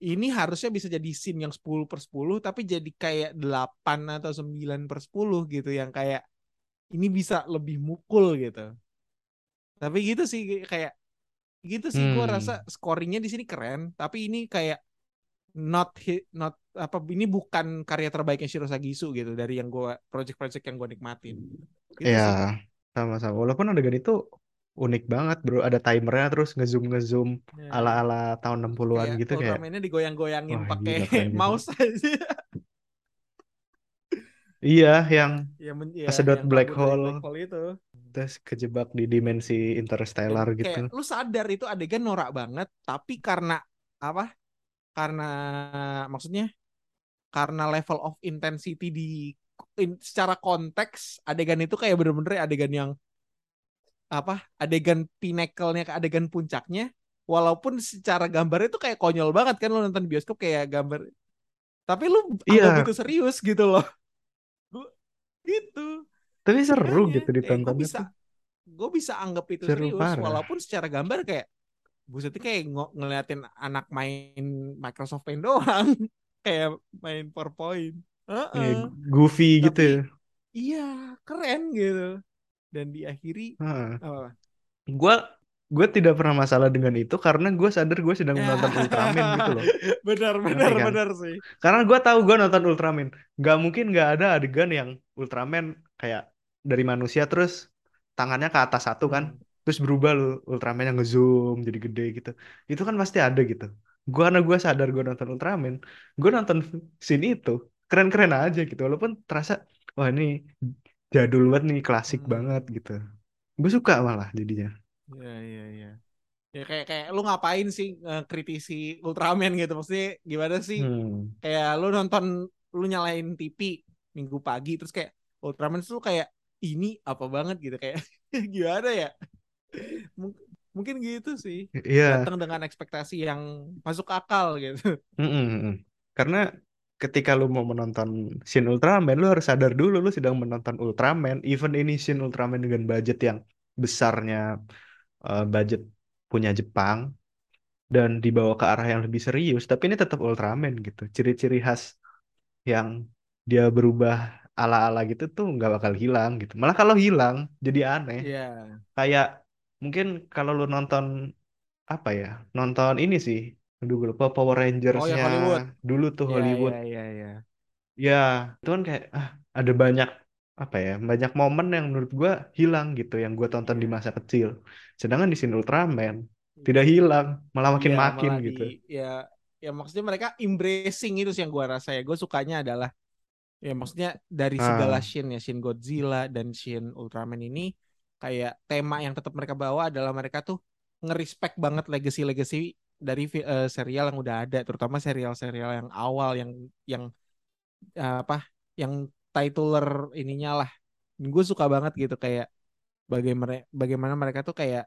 ini harusnya bisa jadi scene yang 10 per 10 tapi jadi kayak 8 atau 9 per 10 gitu yang kayak ini bisa lebih mukul gitu. Tapi gitu sih kayak gitu sih gue Hmm. rasa scoringnya di sini keren tapi ini kayak not hit not apa ini bukan karya terbaiknya Shiro Sagisu gitu dari yang gue project-project yang gue nikmatin gitu sih Ya, sama-sama. Walaupun adegan itu unik banget, bro. Ada timernya terus ngezoom ngezoom Ya. ala-ala tahun 60-an kayak gitu kayak Ultraman-nya digoyang-goyangin pakai <laughs> mouse aja Iya, yang yang men- ya, kesedot yang black hole black hole itu terus kejebak di dimensi dan interstellar gitu. kayak lu sadar itu adegan norak banget tapi karena apa karena maksudnya karena level of intensity di in- secara konteks adegan itu kayak bener-bener adegan yang apa adegan pinnacle-nya ke adegan puncaknya walaupun secara gambarnya itu kayak konyol banget kan lu nonton bioskop kayak gambar tapi lu Iya, itu serius gitu loh Gua- gitu tapi seru makanya gitu gue ditontonnya bisa gue bisa anggap itu Seru serius parah. walaupun secara gambar kayak busetnya kayak ngo- ngeliatin anak main Microsoft Paint doang <laughs> kayak main PowerPoint Iya, Heeh. goofy gitu. tapi ya. iya keren gitu dan diakhiri Heeh. apa Gua gue tidak pernah masalah dengan itu karena gue sadar gue sedang menonton <laughs> Ultraman gitu loh. benar benar kan? benar sih Karena gue tahu gue nonton Ultraman. Gak mungkin gak ada adegan yang Ultraman kayak dari manusia terus tangannya ke atas satu kan. Hmm. Terus berubah lu Ultraman yang ngezoom jadi gede gitu. Itu kan pasti ada gitu. Gue karena gue sadar gue nonton Ultraman. Gue nonton scene itu. Keren-keren aja gitu. Walaupun terasa wah ini jadul banget nih klasik Hmm. banget gitu. Gue suka malah jadinya. Iya iya iya. Ya kayak kayak lu ngapain sih eh, kritisi Ultraman gitu maksudnya gimana sih Hmm. kayak lu nonton lu nyalain TV minggu pagi terus kayak Ultraman tuh kayak ini apa banget gitu kayak <laughs> gimana ya Mung- mungkin gitu sih Iya. datang dengan ekspektasi yang masuk akal gitu Mm-mm, mm-mm. Karena ketika lu mau menonton Shin Ultraman, lu harus sadar dulu lu sedang menonton Ultraman. Even ini Shin Ultraman dengan budget yang besarnya eh, budget punya Jepang dan dibawa ke arah yang lebih serius, tapi ini tetap Ultraman gitu. Ciri-ciri khas yang dia berubah ala-ala gitu tuh nggak bakal hilang gitu. Malah kalau hilang jadi aneh. Iya Kayak mungkin kalau lu nonton apa ya? Nonton ini sih. Aduh, gue lupa Power oh Rangers-nya yang Hollywood dulu tuh Iya Hollywood. iya iya iya Ya, itu kan kayak ah, ada banyak apa ya? Banyak momen yang menurut gua hilang gitu yang gua tonton di iya masa kecil. Sedangkan di Shin Ultraman tidak hilang, malah Iya makin-makin malah gitu. di ya ya maksudnya mereka embracing itu sih yang gua rasa ya gue sukanya adalah ya maksudnya dari segala Ah, Shin ya Shin Godzilla dan Shin Ultraman ini kayak tema yang tetap mereka bawa adalah mereka tuh ngerespek banget legacy-legacy dari eh, serial yang udah ada terutama serial-serial yang awal yang yang eh, apa yang tituler ininya lah. Gue suka banget gitu kayak bagaimana bagaimana mereka tuh kayak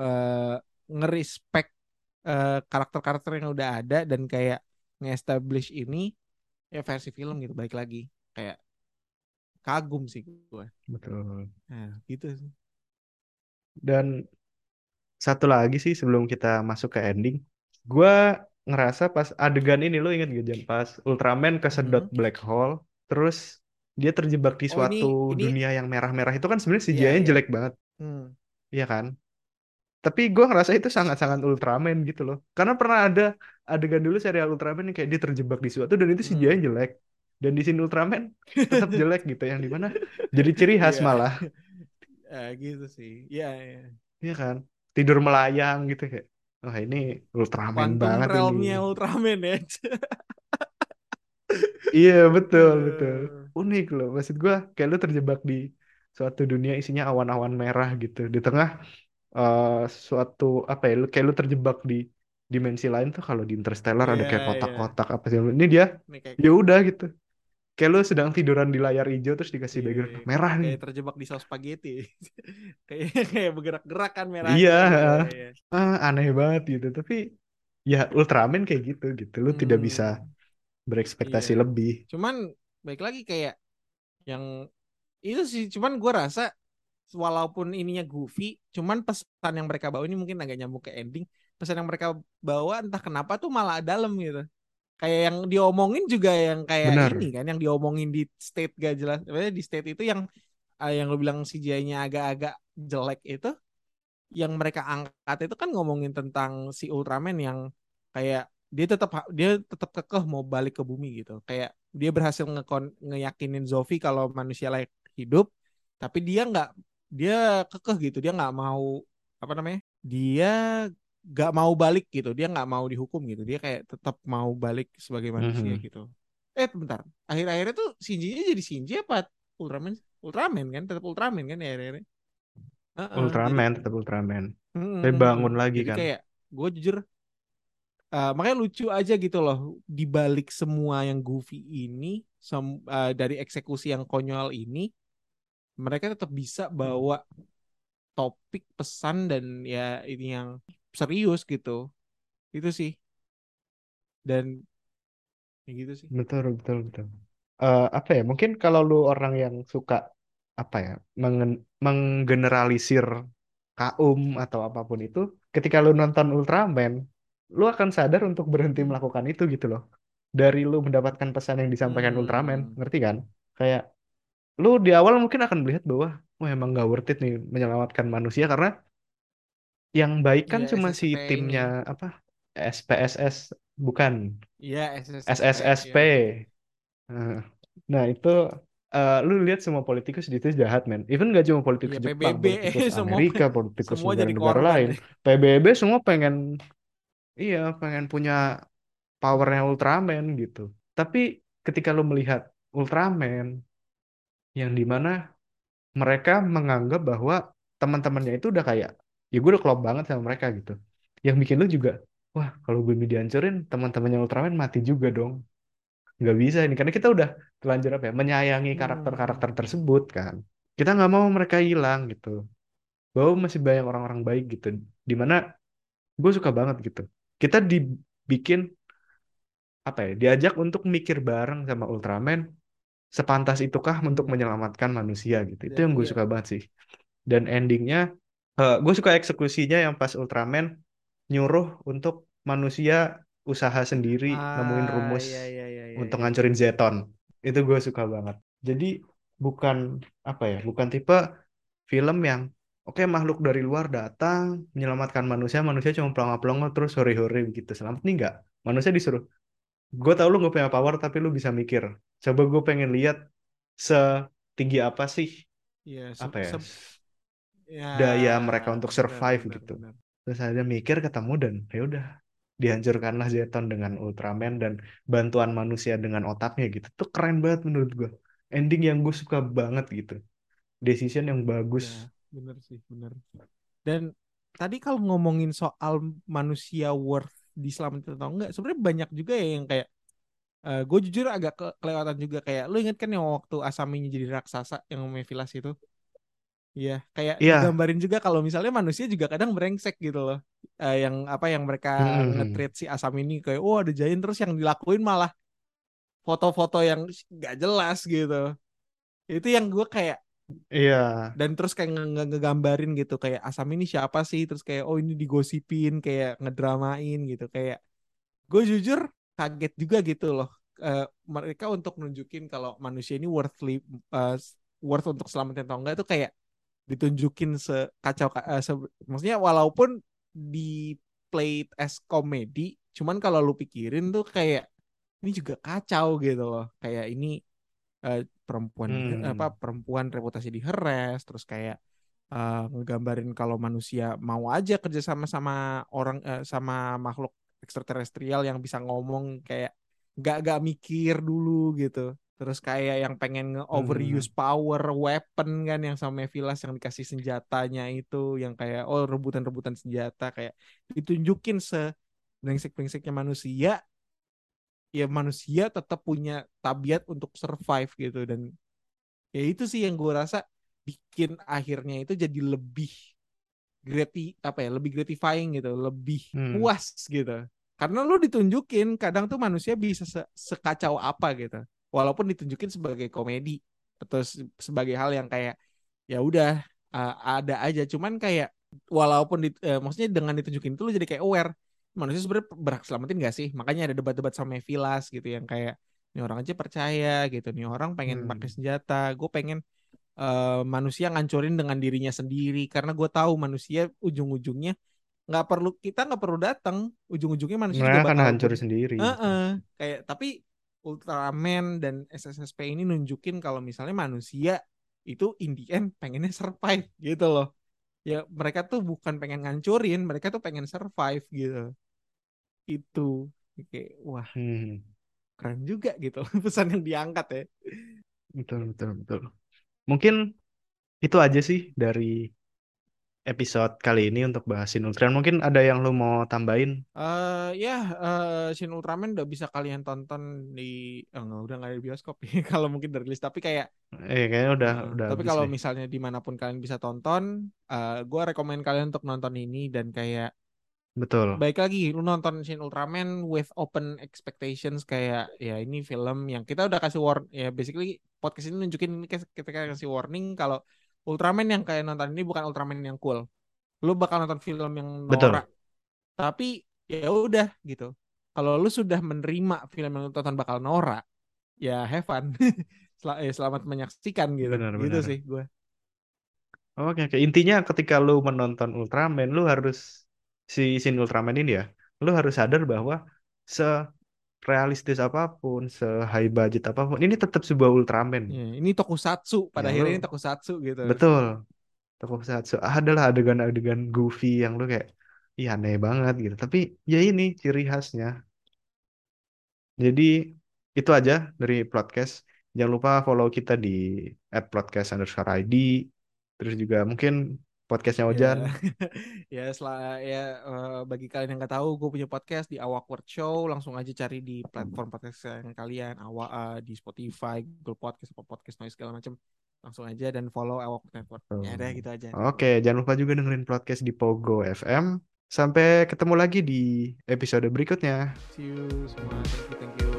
eh ngerespek eh, karakter-karakter yang udah ada dan kayak nge-establish ini ya versi film gitu balik lagi. Kayak kagum sih gue betul. nah gitu sih. Dan satu lagi sih sebelum kita masuk ke ending, gua ngerasa pas adegan ini lo inget gak Jan? Pas Ultraman kesedot Mhm. black hole, terus dia terjebak di oh ini suatu ini dunia yang merah-merah itu kan sebenarnya iya CGI-nya iya jelek banget, hmm. iya kan? Tapi gue ngerasa itu sangat-sangat Ultraman gitu loh. Karena pernah ada adegan dulu serial Ultraman yang kayak dia terjebak di suatu dan itu CGI Hmm. jelek. Dan di sini Ultraman tetap <laughs> jelek gitu. Yang di mana jadi ciri khas iya malah. Eh, <laughs> gitu sih iya iya Iya kan? Tidur melayang gitu kayak. Wah ini Ultraman quantum banget ini. realm-nya Ultraman ya Iya betul betul. Aduh. Unik loh. Maksud gue kayak lu terjebak di suatu dunia isinya awan-awan merah gitu. Di tengah eh, suatu apa ya? Lu kayak lu terjebak di dimensi lain tuh kalau di Interstellar ada iya kayak iya kotak-kotak apa sih. Ini dia ini ya udah gitu. Kayak lu sedang tiduran di layar hijau terus dikasih iya, background iya. merah nih. kayak terjebak di saus spaghetti <laughs> kayak kayak bergerak-gerak kan Iya, merahnya iya iya ah, aneh banget gitu. Tapi ya Ultraman kayak gitu gitu. Lu tidak bisa hmm berekspektasi iya lebih. cuman baik lagi kayak yang itu sih cuman gue rasa walaupun ininya goofy cuman pesan yang mereka bawa ini mungkin agak nyambung ke ending pesan yang mereka bawa entah kenapa tuh malah dalam gitu kayak yang diomongin juga yang kayak Benar. ini kan yang diomongin di state gak jelas. Maksudnya di state itu yang uh, yang lo bilang CGI-nya agak-agak jelek itu yang mereka angkat itu kan ngomongin tentang si Ultraman yang kayak dia tetap dia tetap kekeh mau balik ke bumi gitu. Kayak dia berhasil ngekon, ngeyakinin Zofi kalau manusia layak hidup tapi dia nggak dia kekeh gitu. Dia nggak mau apa namanya dia gak mau balik gitu dia nggak mau dihukum gitu dia kayak tetap mau balik sebagai manusia Mhm. gitu eh bentar akhir-akhirnya tuh Shinji-nya jadi Shinji apa Ultraman Ultraman kan tetap Ultraman kan ya akhir-akhirnya Heeh, jadi Ultraman tetap Ultraman. Mm, Tapi mm, bangun lagi jadi kan. kayak gue jujur eh, makanya lucu aja gitu loh di balik semua yang goofy ini sem- eh, dari eksekusi yang konyol ini mereka tetap bisa bawa topik pesan dan ya ini yang serius gitu itu sih dan ya gitu sih Betul, betul, betul. Eh, apa ya? Mungkin kalau lu orang yang suka apa ya, mengen- menggeneralisir kaum atau apa pun itu, ketika lu nonton Ultraman, lu akan sadar untuk berhenti Hmm. melakukan itu gitu loh. Dari lu mendapatkan pesan yang disampaikan Ultraman, Hmm. ngerti kan? Kayak lu di awal mungkin akan melihat bahwa, wah emang gak worth it nih menyelamatkan manusia karena yang baik kan Iya cuma si SSP timnya apa? SPSS, bukan Iya SSSP SSSP. ya gitu Nah, nah, itu eh, lu lihat semua politikus di itu jahat men. Even gak cuma politikus iya Jepang, PBB <laughs> <laughs> politikus semua Amerika, politikus semua jadi negara-negara korban lain, deh PBB semua pengen, iya pengen punya powernya Ultraman gitu. Tapi ketika lu melihat Ultraman yang di mana mereka menganggap bahwa teman-temannya itu udah kayak, ya gue udah klop banget sama mereka gitu. Yang bikin lu juga, wah kalau bumi dihancurin, teman-temannya Ultraman mati juga dong. Nggak bisa ini, karena kita udah terlanjur apa ya, menyayangi karakter-karakter Hmm. tersebut kan. Kita nggak mau mereka hilang gitu. Bahwa masih banyak orang-orang baik gitu. Di mana gue suka banget gitu. Kita dibikin apa ya, diajak untuk mikir bareng sama Ultraman, sepantas itukah untuk menyelamatkan manusia gitu. Itu dan yang gue iya suka banget sih. Dan endingnya, eh, gue suka eksekusinya yang pas Ultraman nyuruh untuk manusia usaha sendiri nemuin ah rumus iya iya iya iya untuk iya. ngancurin Zeton. Itu gue suka banget. Jadi bukan apa ya, bukan tipe film yang oke makhluk dari luar datang menyelamatkan manusia, manusia cuma pelongo-pelongo terus hore-hore begitu. Selamat nih enggak. Manusia disuruh, gue tau lu gak punya power tapi lu bisa mikir. Coba gue pengen lihat setinggi apa sih Iya, se- apa ya se- ya daya mereka untuk survive benar gitu. benar. Terus ada mikir ketemu dan ya udah dihancurkanlah Zeton dengan Ultraman dan bantuan manusia dengan otaknya gitu. Tuh keren banget menurut gue. Ending yang gue suka banget gitu. Decision yang bagus. Ya, benar sih, benar. Dan tadi kalau ngomongin soal manusia worth diselamatin atau enggak, sebenarnya banyak juga ya yang kayak eh gue jujur agak ke kelewatan juga kayak lu inget kan yang waktu Asaminya jadi raksasa yang Mephilas itu Iya, kayak Iya. digambarin juga kalau misalnya manusia juga kadang brengsek gitu loh. Eh, yang apa yang mereka Mm-mm. nge-treat si Asam ini kayak oh ada giant terus yang dilakuin malah foto-foto yang gak jelas gitu. Itu yang gue kayak Iya. dan terus kayak nge- nge- ngegambarin gitu kayak Asam ini siapa sih terus kayak oh ini digosipin kayak ngedramain gitu kayak gue jujur kaget juga gitu loh Eh, mereka untuk nunjukin kalau manusia ini worth li- eh, worth untuk selamatin atau enggak itu kayak ditunjukin sekacau eh, se- maksudnya walaupun di played as komedi cuman kalau lu pikirin tuh kayak ini juga kacau gitu loh kayak ini eh, perempuan Hmm. apa perempuan reputasi diheres terus kayak eh, ngegambarin kalau manusia mau aja kerja sama sama orang eh, sama makhluk ekstraterestrial yang bisa ngomong kayak nggak nggak mikir dulu gitu terus kayak yang pengen nge-overuse power weapon kan yang sama Mephilas yang dikasih senjatanya itu yang kayak oh rebutan-rebutan senjata kayak ditunjukin se brengsek-brengseknya manusia ya manusia tetap punya tabiat untuk survive gitu. Dan ya itu sih yang gue rasa bikin akhirnya itu jadi lebih grati apa ya lebih gratifying gitu lebih Hmm. puas gitu. Karena lu ditunjukin kadang tuh manusia bisa se- sekacau apa gitu walaupun ditunjukin sebagai komedi atau se- sebagai hal yang kayak ya udah uh, ada aja cuman kayak walaupun di, eh, maksudnya dengan ditunjukin itu lu jadi kayak aware manusia sebenarnya berhak selamatin gak sih makanya ada debat-debat sama Mevilas gitu yang kayak ini orang aja percaya gitu nih orang pengen Hmm. pakai senjata gue pengen eh, manusia ngancurin dengan dirinya sendiri karena gue tahu manusia ujung-ujungnya nggak perlu kita nggak perlu datang ujung-ujungnya manusia mereka juga akan bakal hancur sendiri gitu. Heeh, kayak tapi Ultraman dan SSSP ini nunjukin kalau misalnya manusia itu in the end pengennya survive gitu loh. Ya mereka tuh bukan pengen ngancurin, mereka tuh pengen survive gitu. Itu kayak wah Hmm. keren juga gitu <laughs> pesan yang diangkat ya. betul betul betul mungkin itu aja sih dari episode kali ini untuk bahasin Ultraman. Mungkin ada yang lu mau tambahin? Eh ya eh, Shin Ultraman udah bisa kalian tonton di eh, nggak, udah nggak di bioskop <laughs> kalau mungkin rilis. Tapi kayak eh kayaknya udah eh, udah tapi kalau deh. misalnya di mana pun kalian bisa tonton eh gue rekomend kalian untuk nonton ini dan kayak betul. baik lagi lu nonton Shin Ultraman with open expectations kayak ya ini film yang kita udah kasih warn ya basically podcast ini nunjukin ini kita kasih warning kalau Ultraman yang kayak nonton ini bukan Ultraman yang cool. Lu bakal nonton film yang betul. Norak tapi ya udah gitu. Kalau lu sudah menerima film yang lu tonton bakal norak ya have fun. <laughs> Sel- eh, selamat menyaksikan gitu. Benar gitu benar. sih gue oke oke. Intinya ketika lu menonton Ultraman lu harus si Shin Ultraman ini ya lu harus sadar bahwa se realistis apa pun se high budget apa pun ini tetap sebuah Ultraman. Ya, ini tokusatsu pada Ya, akhirnya lu- ini tokusatsu gitu. Betul tokusatsu. Adalah adegan-adegan goofy yang lu kayak iya aneh banget gitu. Tapi ya ini ciri khasnya. Jadi itu aja dari podcast. Jangan lupa follow kita di @podcast underscore id terus juga mungkin podcastnya Ojan <laughs> Ya, ya setelah ya eh, bagi kalian yang nggak tahu, gue punya podcast di Awkward Show. Langsung aja cari di platform podcast yang kalian, Awa eh, di Spotify, Google Podcast, apa podcast noise segala macam. Langsung aja dan follow Awkward Network. Ya udah gitu aja. oke jangan lupa juga dengerin podcast di Pogo FM sampai ketemu lagi di episode berikutnya See you semua. Thank you, thank you.